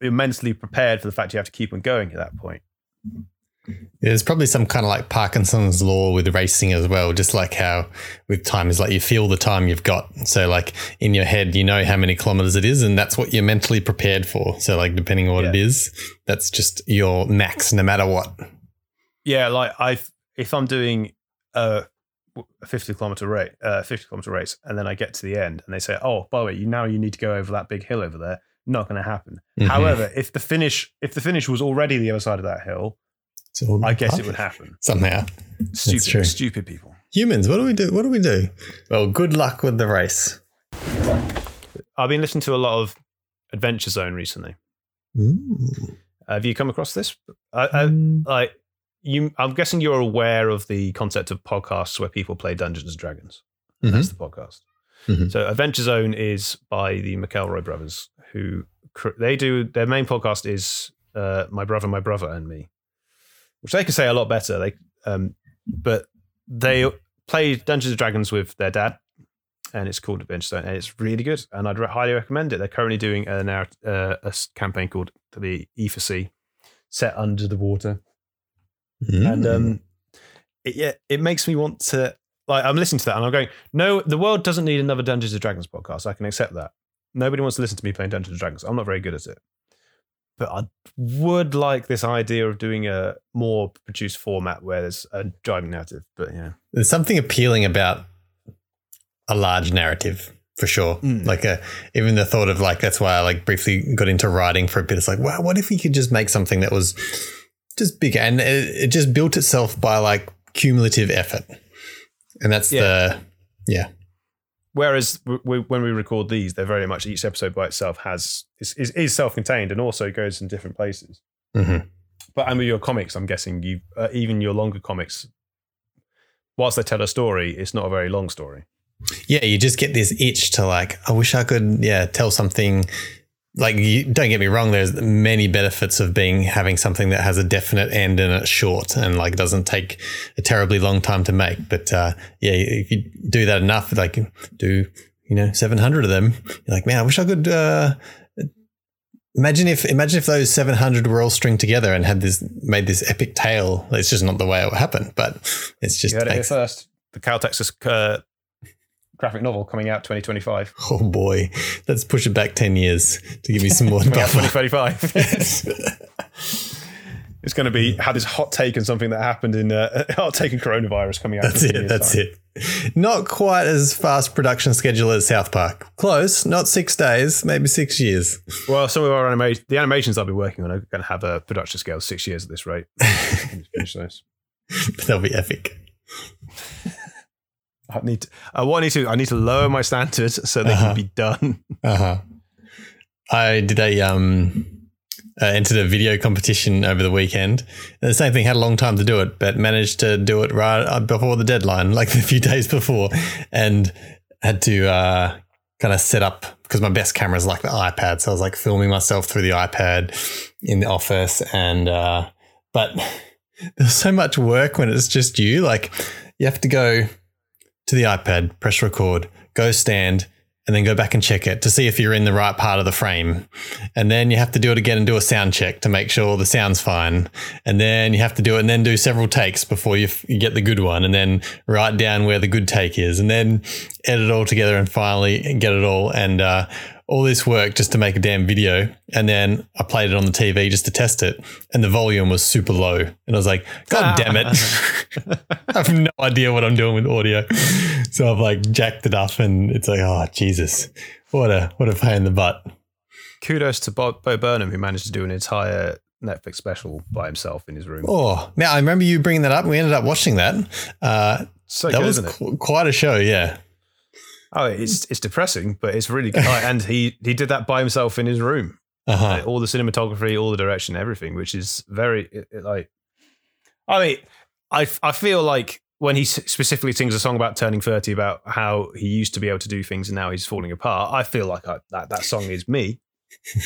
you're mentally prepared for the fact you have to keep on going at that point. There's probably some kind of like Parkinson's law with racing as well, just like how with time is like you feel the time you've got. So like in your head, you know how many kilometers it is, and that's what you're mentally prepared for. So like depending on what it Yeah. is, that's just your max, no matter what. Yeah, like I if I'm doing a a 50 kilometer rate, uh, 50 kilometer race, and then I get to the end and they say, "Oh, by the way, you now you need to go over that big hill over there." Not going to happen. Mhm. However, if the finish if the finish was already the other side of that hill, All I guess it would happen. somehow. Stupid, stupid people. Humans, what do we do? What do we do? Well, good luck with the race. I've been listening to a lot of Adventure Zone recently. Mm. Have you come across this? I, I, Mm. like you, I'm guessing you're aware of the concept of podcasts where people play Dungeons and Dragons. Mhm. That's the podcast. Mhm. So Adventure Zone is by the McElroy brothers, who they do their main podcast is uh, My Brother, My Brother and Me, which they can say a lot better. They, um, but they play Dungeons and Dragons with their dad, and it's called Adventure Zone, and it's really good. And I'd highly recommend it. They're currently doing a, uh, a campaign called the E for C, set under the water and Mm. um, it, yeah, it makes me want to like. I'm listening to that and I'm going, no, the world doesn't need another Dungeons and Dragons podcast. I can accept that. Nobody wants to listen to me playing Dungeons and Dragons. I'm not very good at it, but I would like this idea of doing a more produced format where there's a driving narrative. But yeah, there's something appealing about a large narrative for sure. Mm. Like a, even the thought of like that's why I like briefly got into writing for a bit. It's like, wow, what if we could just make something that was just bigger and it, it just built itself by like cumulative effort, and that's Yeah. the yeah. Whereas w- w- when we record these, they're very much each episode by itself has is, is, is self-contained and also goes in different places. Mhm. But and with your comics, I'm guessing you uh, even your longer comics, whilst they tell a story, it's not a very long story. Yeah, you just get this itch to like, I wish I could, yeah, tell something like you, don't get me wrong there's many benefits of being having something that has a definite end and it's short and like doesn't take a terribly long time to make but uh, yeah if you do that enough like do you know 700 of them you're like man i wish i could uh, imagine if imagine if those 700 were all stringed together and had this made this epic tale it's just not the way it would happen but it's just You heard it here first. The Cal Texas uh, graphic novel coming out 2025. oh boy let's push it back 10 years to give me some more [LAUGHS] out buffer 2025. [LAUGHS] [LAUGHS] it's going to be had this hot take on something that happened in uh, hot take on coronavirus coming out. That's it. That's time. it. Not quite as fast production schedule as South Park. Close. Not six days, maybe six years. Well, some of our animation, the animations I'll be working on are going to have a production scale of six years at this rate. Finish those. That'll be epic. I need to, uh, what I need to I need to lower my standards so they Uh-huh. can be done. [LAUGHS] Uh huh. I did a um, uh, entered a video competition over the weekend. And the same thing had a long time to do it, but managed to do it right uh, before the deadline, [LAUGHS] like a few days before, and had to uh, kind of set up because my best camera is like the iPad, so I was like filming myself through the iPad in the office, and uh, but [LAUGHS] there's so much work when it's just you. Like you have to go to the iPad, press record, go stand, and then go back and check it to see if you're in the right part of the frame. And then you have to do it again and do a sound check to make sure the sound's fine. And then you have to do it and then do several takes before you, f- you get the good one. And then write down where the good take is. And then edit it all together and finally get it all. And uh, all this work just to make a damn video. And then I played it on the TV just to test it. And the volume was super low. And I was like, God damn it. [LAUGHS] I have no idea what I'm doing with audio. So I've like jacked it up and it's like, oh Jesus. What a what a pain in the butt. Kudos to Bo, Bo Burnham who managed to do an entire Netflix special by himself in his room. Oh, now I remember you bringing that up. We ended up watching that. Uh, so that good, was isn't it? qu- quite a show, yeah. Oh, it's it's depressing, but it's really good. Oh, and he he did that by himself in his room. Uh-huh. Uh, all the cinematography, all the direction, everything, which is very it, it, like. I mean, I I feel like when he specifically sings a song about turning thirty, about how he used to be able to do things and now he's falling apart. I feel like I, that that song is me. [LAUGHS]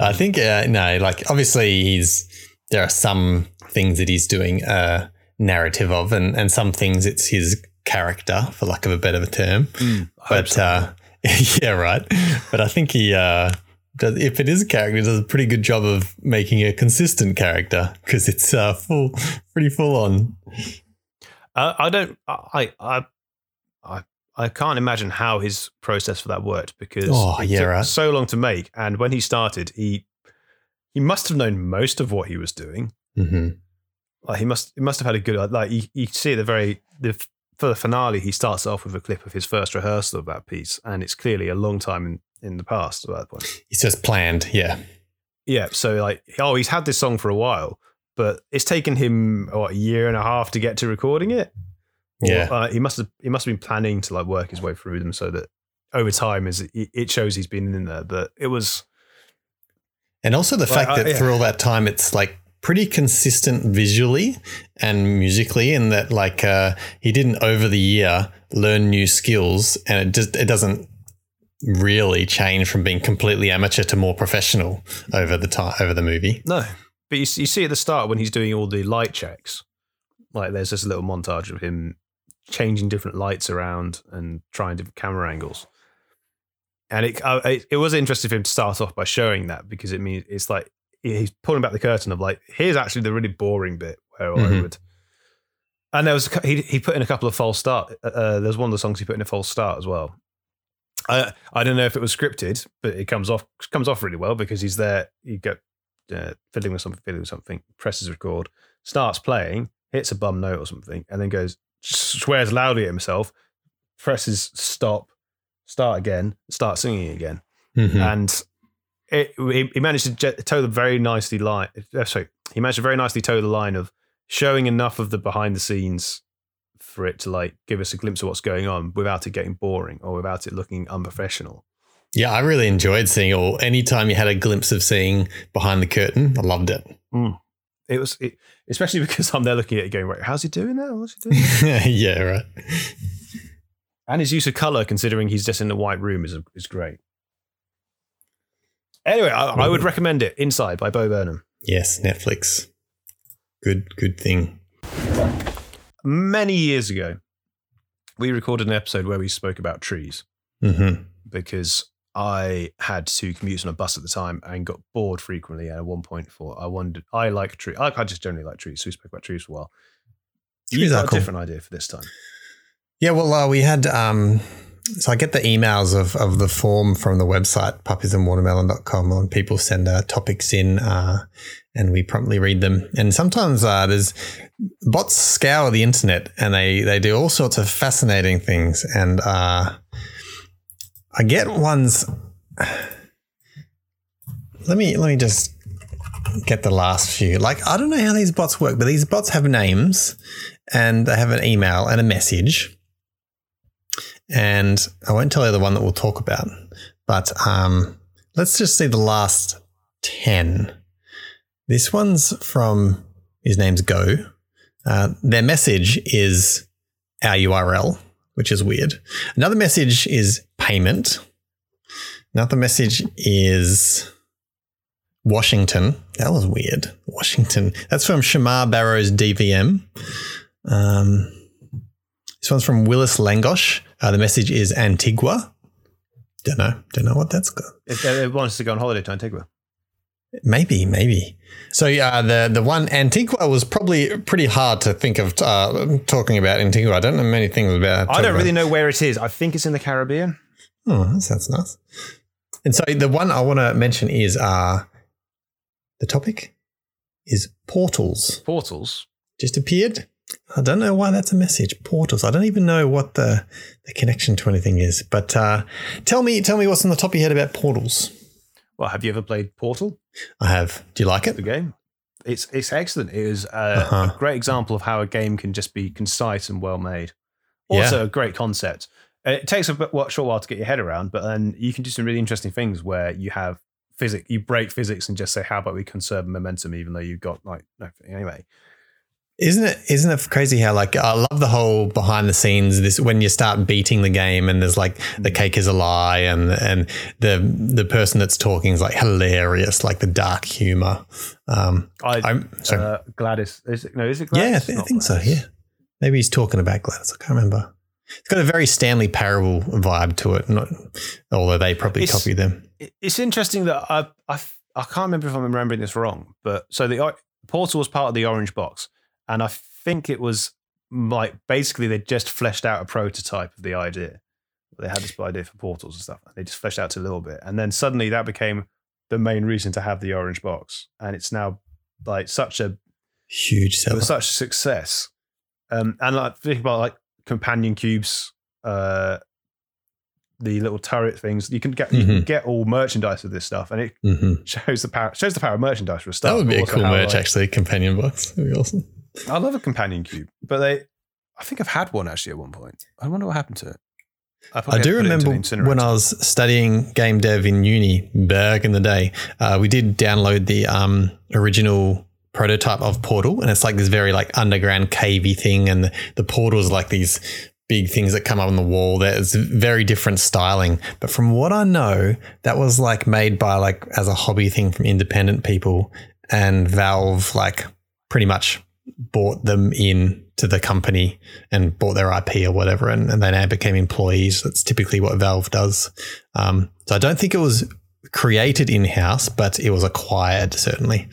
I think uh, no, like obviously he's there are some things that he's doing a narrative of, and and some things it's his character, for lack of a better term. Mm, But so. uh, [LAUGHS] yeah, right. But I think he uh, does. If it is a character, he does a pretty good job of making a consistent character because it's uh, full, pretty full on. Uh, I don't. I I I I can't imagine how his process for that worked because Oh, it yeah, took right. so long to make. And when he started, he he must have known most of what he was doing. hmm Like he must he must have had a good like you, you see the very the for the finale he starts off with a clip of his first rehearsal of that piece, and it's clearly a long time in in the past at that point. It's just planned. Yeah. Yeah, so like oh he's had this song for a while, but it's taken him what a year and a half to get to recording it. Or, Yeah. uh, he must have he must have been planning to like work his way through them so that over time is it shows he's been in there. But it was And also the Well, fact uh, that yeah. through all that time, it's like pretty consistent visually and musically, in that like uh, he didn't over the year learn new skills, and it just it doesn't really change from being completely amateur to more professional over the time over the movie. no. But you, you see at the start when he's doing all the light checks, like there's this little montage of him changing different lights around and trying different camera angles. And it, uh, it it was interesting for him to start off by showing that because it means it's like he's pulling back the curtain of like here's actually the really boring bit where I Mhm. would. And there was a he he put in a couple of false start. Uh, uh, there's one of the songs he put in a false start as well. I I don't know if it was scripted, but it comes off comes off really well because he's there. You go uh, fiddling with something, fiddling with something, presses record, starts playing, hits a bum note or something, and then goes swears loudly at himself, presses stop, start again, start singing again, Mhm. and it, he, he managed to toe the very nicely line. uh, Sorry, he managed to very nicely toe the line of showing enough of the behind the scenes for it to like give us a glimpse of what's going on without it getting boring or without it looking unprofessional. Yeah, I really enjoyed seeing all. Anytime you had a glimpse of seeing behind the curtain, I loved it. It was, it, especially [LAUGHS] because I'm there looking at it going, right, how's he doing that? What's he doing? [LAUGHS] yeah, right. and his use of color, considering he's just in a white room, is is great. Anyway, I, I would recommend it. Inside by Bo Burnham. Yes, Netflix. Good, good thing. Many years ago, we recorded an episode where we spoke about trees hmm because I had to commute on a bus at the time and got bored frequently. And at one point, for I wondered, I like trees. I, I just generally like trees. So we spoke about trees for a while. Trees You are got a cool. different idea for this time. Yeah, well, uh, we had. Um, so I get the emails of, of the form from the website, puppiesandwatermelon.com, and people send uh, topics in uh, and we promptly read them. And sometimes uh, there's bots scour the internet and they, they do all sorts of fascinating things. And uh, I get ones. [SIGHS] Let me let me just get the last few. Like I don't know how these bots work, but these bots have names and they have an email and a message. And I won't tell you the one that we'll talk about, but um, let's just see the last 10. This one's from, his name's Go. Uh, their message is our URL, which is weird. Another message is payment. Another message is Washington. That was weird. Washington. That's from Shamar Barrows DVM. Um, this one's from Willis Langosh. Uh, the message is Antigua. Don't know. Don't know what that's got. If they wants to go on holiday to Antigua. Maybe, maybe. So uh, the the one Antigua was probably pretty hard to think of uh, talking about Antigua. I don't know many things about. I don't really know where it is. I think it's in the Caribbean. Oh, that sounds nice. And so the one I want to mention is uh, the topic is portals. Portals. Just appeared. I don't know why that's a message. Portals. I don't even know what the, the connection to anything is. But uh, tell me, tell me what's on the top of your head about portals. Well, have you ever played Portal, I have. Do you like it? the game? It's it's excellent. It is a, Uh-huh. a great example of how a game can just be concise and well made. Also, a great concept. Uh, It takes a bit, what, short while to get your head around, but then you can do some really interesting things where you have physics, you break physics and just say, "How about we conserve momentum?" Even though you've got like no, anyway. Isn't it? Isn't it crazy how like I love the whole behind the scenes. This when you start beating the game and there's like the cake is a lie and and the the person that's talking is like hilarious, like the dark humor. Um, I, I'm sorry. uh, GLaDOS. Is it, no, is it yeah, I, GLaDOS? thi- I think so. GLaDOS. Yeah, maybe he's talking about GLaDOS. I can't remember. It's got a very Stanley Parable vibe to it, not, although they probably It's- copy them. it's interesting that I, I I can't remember if I'm remembering this wrong, but so the Portal was part of the Orange Box, and I think it was like basically they just fleshed out a prototype of the idea. They had this idea for portals and stuff, and they just fleshed out a little bit, and then suddenly that became the main reason to have the Orange Box, and it's now like such a Huge it seller. was such a success. Um, and like think about like companion cubes, uh, the little turret things. You can get you can Mhm. get all merchandise with this stuff, and it hmm shows the power shows the power of merchandise for a That would be a cool merch, like- actually. Companion box. That'd be awesome. I love a companion cube, but they, I think I've had one actually at one point. I wonder what happened to it. I probably do had to put it into remember when I was studying game dev in uni back in the day, uh, we did download the um, original prototype of Portal, and it's like this very like underground cavey thing, and the, the portal is like these big things that come up on the wall. There's very different styling, but from what I know, that was like made by like as a hobby thing from independent people, and Valve like pretty much bought them in to the company and bought their IP or whatever, and, and they now became employees. That's typically what Valve does. Um, so I don't think it was created in house, but it was acquired certainly.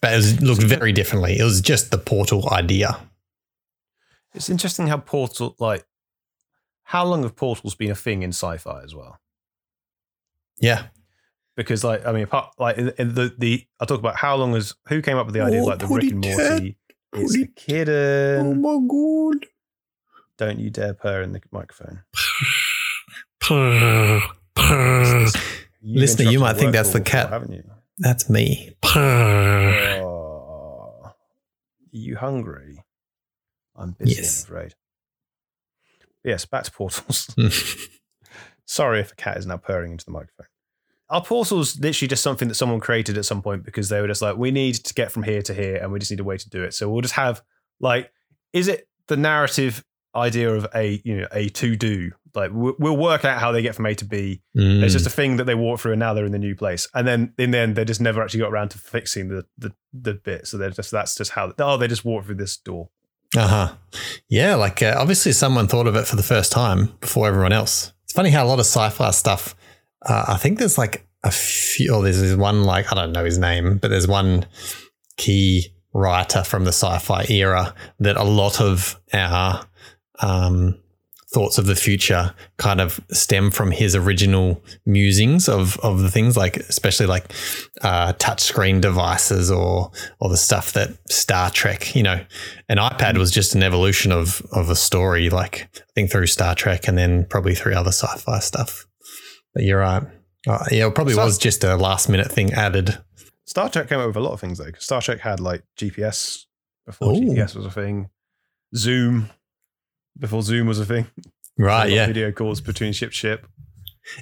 But it was, looked very differently. It was just the portal idea. it's interesting how Portal like how long have portals been a thing in sci-fi as well? Yeah. Because like I mean, apart, like in, in the the I talk about how long has who came up with the idea Oh, like the Rick and Morty. It's a kitten. Oh my god. Don't you dare purr in the microphone. You've Listener, you might think that's the cat. before, haven't you? That's me. Oh, are you hungry? I'm busy, Yes. I'm afraid. Yes, back to portals. [LAUGHS] Sorry if a cat is now purring into the microphone. Are portals literally just something that someone created at some point because they were just like, we need to get from here to here and we just need a way to do it. So we'll just have like, is it the narrative idea of a, you know, a to do like we- we'll work out how they get from A to B. Mm. It's just a thing that they walk through, and now they're in the new place. And then in the end, they just never actually got around to fixing the the, the bit. So they're just that's just how. Oh, they just walk through this door. Uh huh. Yeah, like uh, obviously someone thought of it for the first time before everyone else. It's funny how a lot of sci-fi stuff. Uh, I think there's like a few. Or there's one like I don't know his name, but there's one key writer from the sci-fi era that a lot of our um, thoughts of the future kind of stem from his original musings of of the things like especially like uh, touchscreen devices or or the stuff that Star Trek you know an iPad was just an evolution of of a story like I think through Star Trek and then probably through other sci-fi stuff but you're right uh, yeah it probably So- was just a last minute thing added Star Trek came up with a lot of things though. Star Trek had like GPS before Ooh. GPS was a thing, Zoom before Zoom was a thing. right A lot of yeah video calls between ship ship.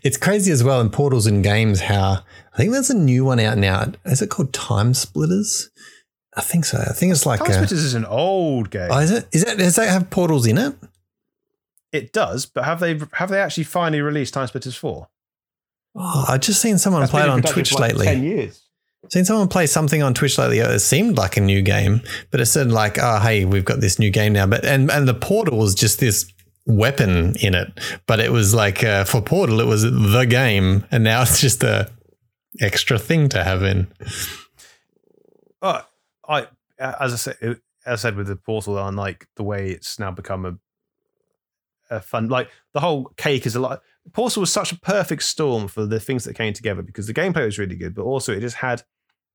It's crazy as well in portals and games how I think there's a new one out now. Is it called TimeSplitters? I think so. I think it's like Time a, Splitters is an old game. oh, is it? Is it? Does that have portals in it? it does, but have they have they actually finally released TimeSplitters four? Oh, I've just seen someone That's play it on Twitch like lately. Ten years. Seen someone play something on Twitch lately. It seemed like a new game, but it said like, "Oh, hey, we've got this new game now." But and and the portal was just this weapon in it, but it was like uh, for portal, it was the game, and now [LAUGHS] it's just a extra thing to have in. Oh, I as I said, as I said with the Portal, and like the way it's now become a a fun like the whole cake is a lot. Portal was such a perfect storm for the things that came together because the gameplay was really good, but also it just had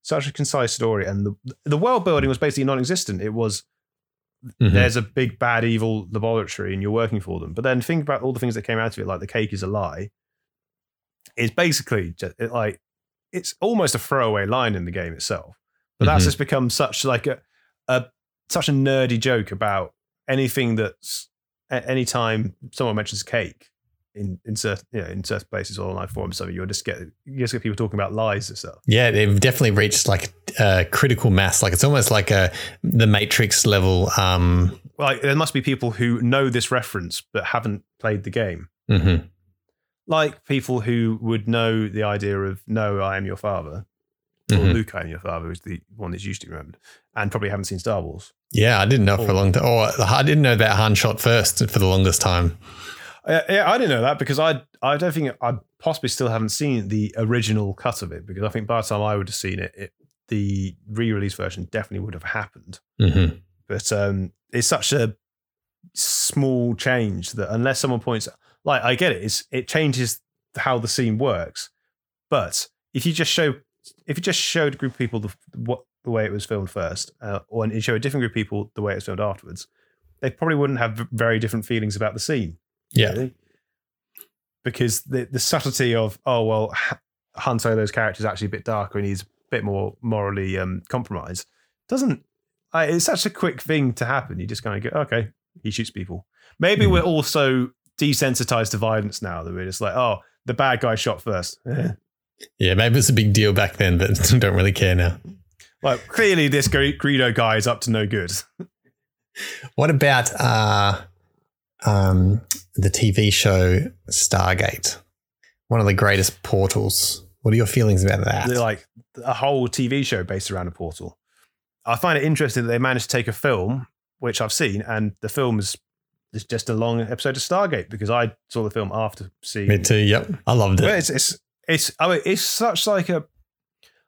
such a concise story, and the the world building was basically non-existent. It was Mhm. there's a big bad evil laboratory and you're working for them. But then think about all the things that came out of it, like the cake is a lie. Is basically just it, like it's almost a throwaway line in the game itself. But that's Mhm. just become such like a, a such a nerdy joke about anything that's a- anytime someone mentions cake in in certain you know, in certain places or online forums, so you'll just get you just get people talking about lies and stuff. Yeah, they've definitely reached like a critical mass. Like it's almost like a the Matrix level. Um, Like there must be people who know this reference but haven't played the game. mhm. like people who would know the idea of no, I am your father, or Mhm. Luke, I am your father is the one that's usually remembered, and probably haven't seen Star Wars. Yeah, I didn't know for a long time. Or I didn't know about Han shot first for the longest time. Yeah, I didn't know that because I I don't think I possibly still haven't seen the original cut of it because I think by the time I would have seen it, it the re-release version definitely would have happened. hmm But um, it's such a small change that unless someone points, like I get it, it's, it changes how the scene works. But if you just show, if you just showed a group of people the what the way it was filmed first, uh, or and you show a different group of people the way it was filmed afterwards, they probably wouldn't have very different feelings about the scene. Yeah. really. because the the subtlety of oh well, Han Solo's character is actually a bit darker and he's a bit more morally um, compromised. Doesn't I, it's such a quick thing to happen. You just kind of go, okay, he shoots people. Maybe Mhm. we're also desensitized to violence now that we're just like, oh, the bad guy shot first. [LAUGHS] Yeah, maybe it's a big deal back then, but [LAUGHS] don't really care now. Like clearly, this Gre- Greedo guy is up to no good. [LAUGHS] What about uh, um, the TV show Stargate? One of the greatest portals. What are your feelings about that? They're like a whole TV show based around a portal. I find it interesting that they managed to take a film, which I've seen, and the film is, just a long episode of Stargate because I saw the film after seeing. Me too. Yep, I loved But it. it's it's it's I mean, it's such like a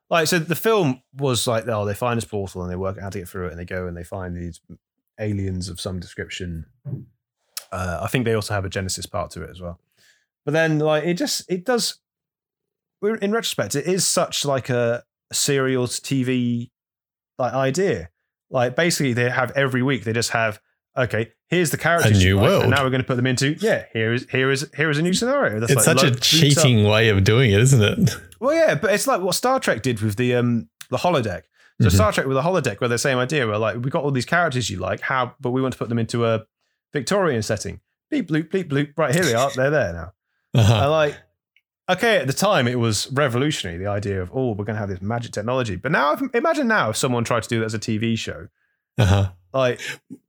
like so the film was like oh they find this portal and they work out how to get through it and they go and they find these aliens of some description. Uh, I think they also have a Genesis part to it as well. But then like it just it does. In retrospect, it is such like a serial TV like idea. Like basically, they have every week. They just have okay. Here's the characters. you new like, world. and now we're going to put them into yeah. Here is here is here is a new scenario. That's It's like such a load- boots up- cheating way of doing it, isn't it? well, yeah, but it's like what Star Trek did with the um the holodeck. So Mhm. Star Trek with the holodeck, where the same idea, where like we've got all these characters you like, how, but we want to put them into a Victorian setting. Beep bloop bleep bloop. Right here they are. They're there now. Uh-huh. I like. Okay, at the time it was revolutionary. The idea of oh, we're going to have this magic technology. But now, if, imagine now if someone tried to do that as a TV show. Uh-huh. Like,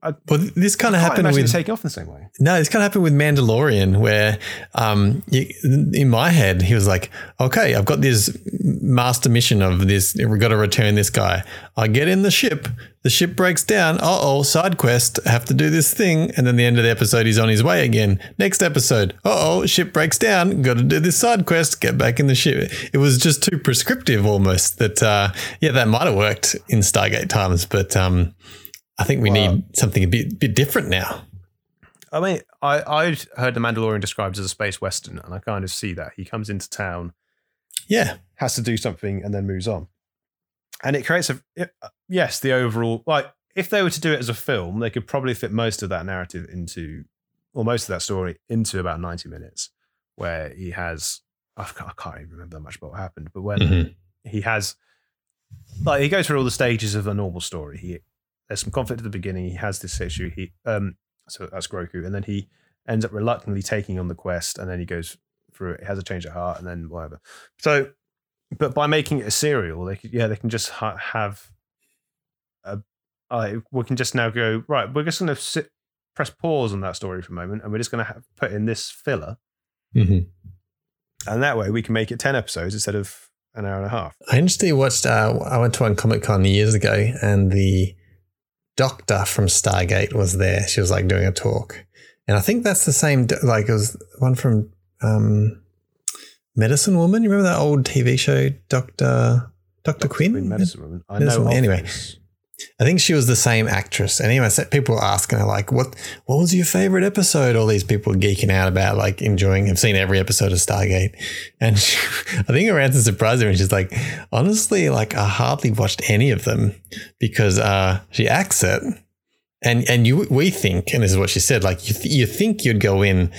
I Well, this kind of happened with it taking off in the same way. No, this kind of happened with Mandalorian, where um, you, in my head he was like, "Okay, I've got this master mission of this. We've got to return this guy. I get in the ship. The ship breaks down. Uh oh, side quest. Have to do this thing, and then the end of the episode, he's on his way again. Next episode, uh oh, ship breaks down. Got to do this side quest. Get back in the ship. It was just too prescriptive, almost. That uh, yeah, that might have worked in Stargate times, but um, I think we Well- need something a bit bit different now. I mean, I I'd heard the Mandalorian described as a space western, and I kind of see that he comes into town, Yeah. has to do something, and then moves on, and it creates a it- yes, the overall like if they were to do it as a film, they could probably fit most of that narrative into, or most of that story into about ninety minutes, where he has I can't, I can't even remember that much about what happened, but when Mhm. he has like he goes through all the stages of a normal story. He there's some conflict at the beginning. He has this issue. He um so that's Grogu, and then he ends up reluctantly taking on the quest, and then he goes through it. He has a change of heart, and then whatever. So, but by making it a serial, they could, yeah they can just ha- have a uh, we can just now go right. We're just going to sit press pause on that story for a moment, and we're just going to put in this filler, Mhm. and that way we can make it ten episodes instead of an hour and a half. I actually watched. Uh, I went to one Comic Con years ago, and the doctor from Stargate was there. She was like doing a talk, and I think that's the same. Like it was one from um, Medicine Woman. You remember that old TV show, Doctor Doctor Quinn? Queen Medicine Woman. I Medicine know. Woman. Anyway. this. I think she was the same actress. And anyway, so people were asking her like, "What? What was your favorite episode?" All these people geeking out about, like enjoying. Have seen every episode of Stargate, [LAUGHS] and she, I think her answer surprised her. And she's like, "Honestly, like I hardly watched any of them because uh, she acts it." And and you we think, and this is what she said, like you th- you think you'd go in.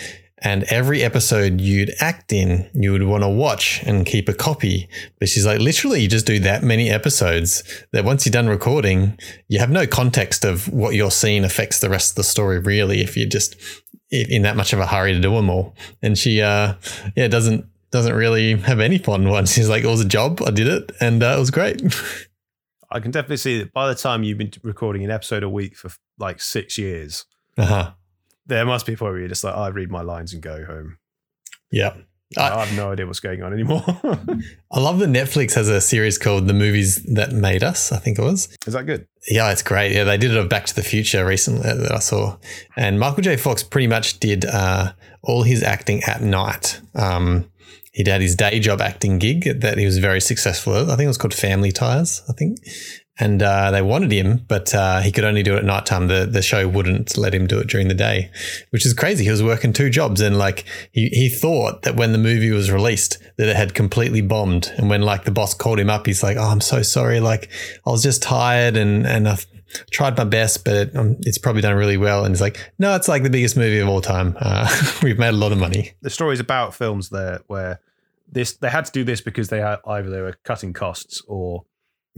And every episode you'd act in, you would want to watch and keep a copy. But she's like, literally, you just do that many episodes that once you're done recording, you have no context of what you're seeing affects the rest of the story really if you're just in that much of a hurry to do them all. And she uh yeah doesn't doesn't really have any fun [LAUGHS] ones she's like it was a job i did it and uh, it was great. [LAUGHS] I can definitely see that by the time you've been recording an episode a week for like six years, uh-huh there must be a point where you're just like, I read my lines and go home. yeah I, I, have no idea what's going on anymore. [LAUGHS] I love that netflix has a series called the movies that made us i think it was Is that good? Yeah, it's great. Yeah, they did it of Back to the Future recently that I saw, and Michael J. Fox pretty much did uh, all his acting at night. Um, he had his day job acting gig that he was very successful at. I think it was called Family Ties. I think, and uh, they wanted him, but uh, he could only do it at nighttime. The the show wouldn't let him do it during the day, which is crazy. He was working two jobs, and like he he thought that when the movie was released that it had completely bombed. And when like the boss called him up, he's like, "Oh, I'm so sorry. Like I was just tired, and and I've tried my best, but it, um, it's probably done really well." And he's like, "No, it's like the biggest movie of all time. Uh, [LAUGHS] we've made a lot of money." The story's about films there where this they had to do this because they either they were cutting costs or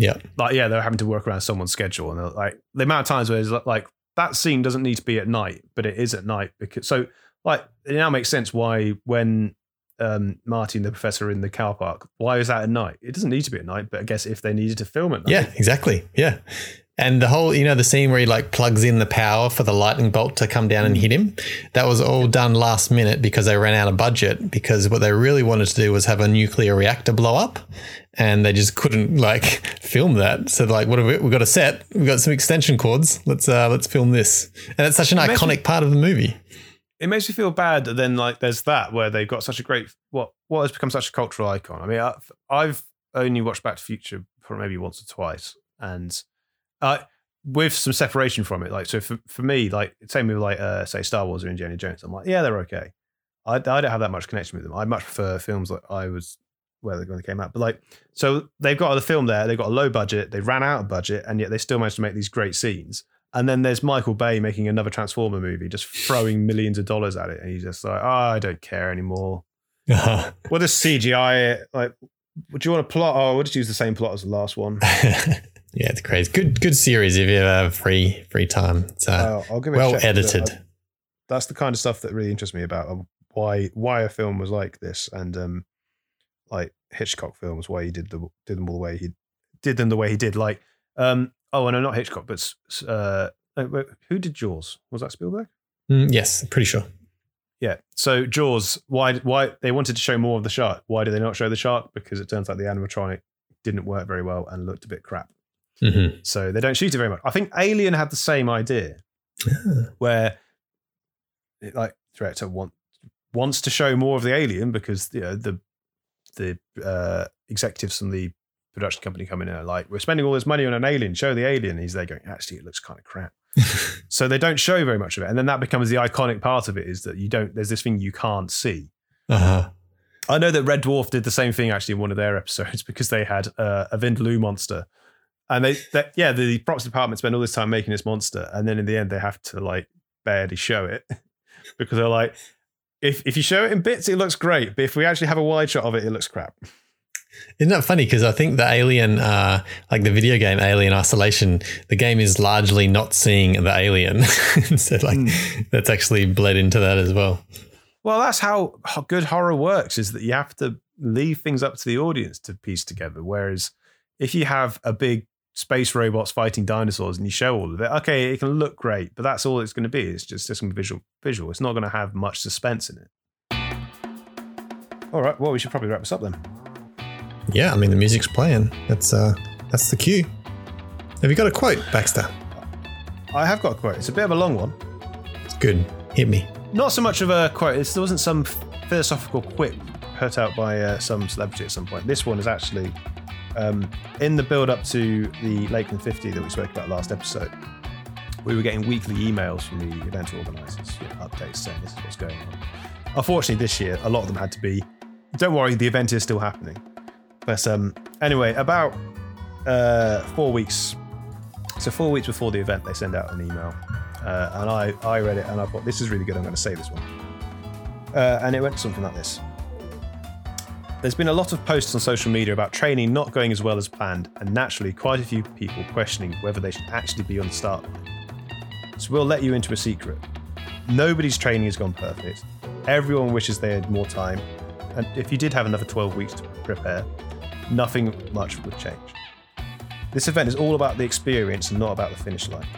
Yeah. like yeah they're having to work around someone's schedule and like the amount of times where it's like that scene doesn't need to be at night but it is at night because so like it now makes sense why when um Marty and the professor are in the car park why is that at night it doesn't need to be at night but I guess if they needed to film it Yeah, exactly. Yeah. And the whole, you know, the scene where he like plugs in the power for the lightning bolt to come down and hit him, that was all done last minute because they ran out of budget. Because what they really wanted to do was have a nuclear reactor blow up, and they just couldn't like [LAUGHS] film that. So like, what have we? We've got a set, we've got some extension cords. Let's uh let's film this, and it's such an It iconic part of the movie. it makes me feel bad that then like there's that where they've got such a great what what has become such a cultural icon. I mean, I've, I've only watched Back to Future for maybe once or twice, and uh, with some separation from it. Like so for for me, like same with like uh, say Star Wars or Indiana Jones. I'm like, yeah, they're okay. I I don't have that much connection with them. I much prefer films that I was where they when they came out. But like, so they've got the film there. They've got a low budget. They ran out of budget, and yet they still managed to make these great scenes. And then there's Michael Bay making another Transformer movie, just throwing [LAUGHS] millions of dollars at it, and he's just like, oh, I don't care anymore. Uh-huh. [LAUGHS] We'll CGI it. Like, would you want to plot? Oh, we'll just use the same plot as the last one. [LAUGHS] yeah, it's crazy. Good good series if you ever have free free time. It's uh, Uh, I'll give it well edited. That's the kind of stuff that really interests me about um, why why a film was like this, and um, like Hitchcock films, why he did the did them all the way he did them the way he did. Like, um, oh, no, not Hitchcock, but uh, uh, who did Jaws? Was that Spielberg? Mm, yes, pretty sure. Yeah. So Jaws, why why they wanted to show more of the shark? Why did they not show the shark? Because it turns out the animatronic didn't work very well and looked a bit crap. Mm-hmm. So they don't shoot it very much. I think Alien had the same idea where it, like director want, wants to show more of the alien because you know the the uh, executives from the production company come in and are like, we're spending all this money on an alien, show the alien. He's there going, actually, it looks kind of crap. [LAUGHS] so they don't show very much of it. And then that becomes the iconic part of it is that you don't, there's this thing you can't see. Uh-huh. I know that Red Dwarf did the same thing actually in one of their episodes [LAUGHS] because they had uh, a Vindaloo monster. And they, that, yeah, the props department spent all this time making this monster. And then in the end, they have to like barely show it [LAUGHS] because they're like, if, if you show it in bits, it looks great. But if we actually have a wide shot of it, it looks crap. Isn't that funny? Because I think the Alien, uh, like the video game Alien Isolation, the game is largely not seeing the alien. [LAUGHS] so, like, mm. that's actually bled into that as well. Well, that's how good horror works is that you have to leave things up to the audience to piece together. Whereas if you have a big space robots fighting dinosaurs and you show all of it, okay, it can look great, but that's all it's going to be. It's just, just going to be visual. Visual. It's not going to have much suspense in it. All right. Well, we should probably wrap this up then. Yeah, I mean the music's playing. That's uh that's the cue. Have you got a quote, Baxter? I have got a quote. It's a bit of a long one. It's Good. Hit me. Not so much of a quote. It's, there wasn't some philosophical quip put out by uh, some celebrity at some point. This one is actually um, in the build up to the Lakeland 50 that we spoke about last episode. We were getting weekly emails from the event organisers, you know, updates saying this is what's going on. Unfortunately, this year, a lot of them had to be, don't worry, the event is still happening. But um, anyway, about uh, four weeks. So four weeks before the event, they send out an email, uh, and I I read it and I thought this is really good. I'm going to say this one, uh, and it went something like this. There's been a lot of posts on social media about training not going as well as planned, and naturally, quite a few people questioning whether they should actually be on the start line. So we'll let you into a secret. Nobody's training has gone perfect. Everyone wishes they had more time, and if you did have another 12 weeks to prepare, nothing much would change. This event is all about the experience and not about the finish line.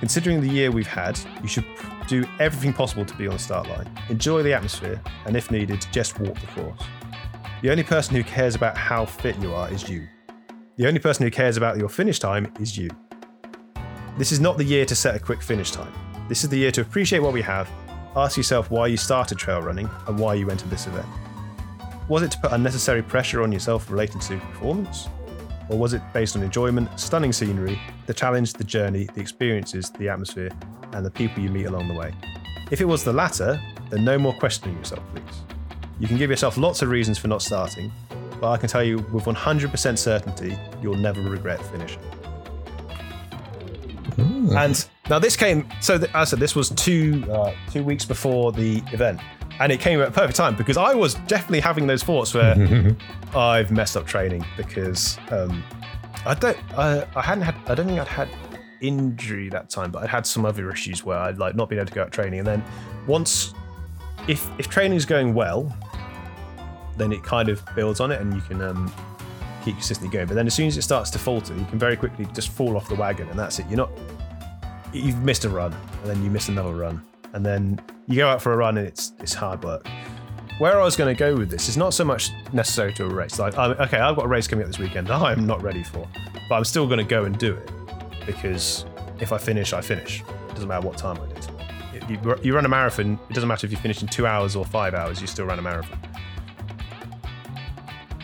Considering the year we've had, you should do everything possible to be on the start line. Enjoy the atmosphere, and if needed, just walk the course. The only person who cares about how fit you are is you. The only person who cares about your finish time is you. This is not the year to set a quick finish time. This is the year to appreciate what we have, ask yourself why you started trail running and why you entered this event. Was it to put unnecessary pressure on yourself related to performance? Or was it based on enjoyment, stunning scenery, the challenge, the journey, the experiences, the atmosphere, and the people you meet along the way? If it was the latter, then no more questioning yourself, please. You can give yourself lots of reasons for not starting, but I can tell you with 100% certainty, you'll never regret finishing. Mm. And now this came, so th- as I said, this was two uh, two weeks before the event and it came at a perfect time because I was definitely having those thoughts where [LAUGHS] I've messed up training because um, I don't I, I hadn't had I don't think I'd had injury that time, but I'd had some other issues where I'd like not been able to go out training, and then once if if training is going well, then it kind of builds on it, and you can um, keep consistently going. But then as soon as it starts to falter, you can very quickly just fall off the wagon, and that's it. You're not you've missed a run, and then you miss another run, and then you go out for a run and it's it's hard work. Where I was going to go with this is not so much necessary to a race. Like, I'm, okay, I've got a race coming up this weekend I'm not ready for, but I'm still going to go and do it because if I finish, I finish. It doesn't matter what time I did. You, you run a marathon, it doesn't matter if you finish in two hours or five hours, you still run a marathon.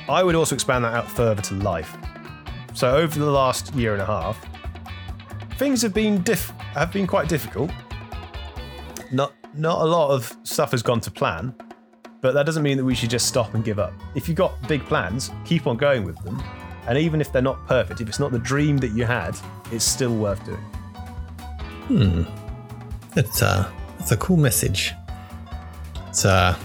I would also expand that out further to life. So over the last year and a half, things have been diff- have been quite difficult. Not not a lot of stuff has gone to plan, but that doesn't mean that we should just stop and give up. If you've got big plans, keep on going with them. And even if they're not perfect, if it's not the dream that you had, it's still worth doing. Hmm. It's uh it's a cool message. It's uh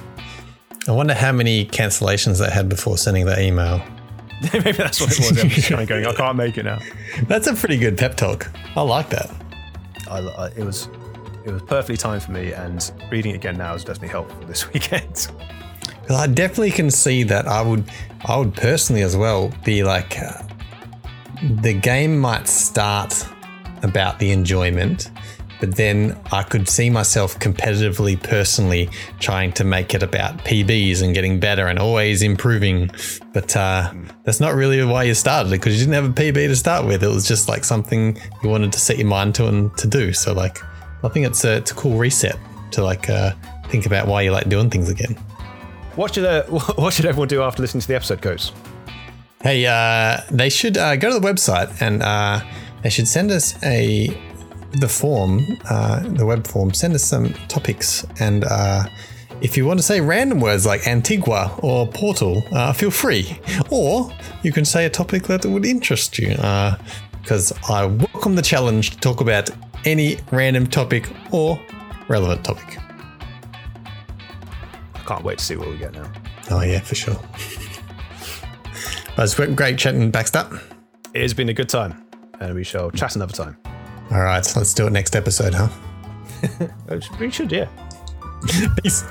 I wonder how many cancellations they had before sending that email. [LAUGHS] Maybe that's what it was. I'm just kind of going, I can't make it now. [LAUGHS] That's a pretty good pep talk. I like that. I, I, it was it was perfectly timed for me, and reading it again now is definitely helpful this [LAUGHS] weekend. Because I definitely can see that I would, I would personally as well be like, uh, the game might start about the enjoyment, but then I could see myself competitively, personally trying to make it about PBs and getting better and always improving. But uh, that's not really why you started it because you didn't have a PB to start with. It was just like something you wanted to set your mind to and to do. So like, I think it's a it's a cool reset to like uh, think about why you like doing things again. What should uh, [LAUGHS] what should everyone do after listening to the episode, Coats? Hey, uh, they should uh, go to the website and uh, they should send us a the form, uh, the web form. Send us some topics and. Uh, if you want to say random words like Antigua or Portal, uh, feel free. Or you can say a topic that would interest you, because I welcome the challenge to talk about any random topic or relevant topic. I can't wait to see what we get now. Oh, yeah, for sure. but been great chatting, Baxter. It has been a good time, and we shall chat another time. All right, let's do it next episode, huh? [LAUGHS] we should, yeah. [LAUGHS] Peace.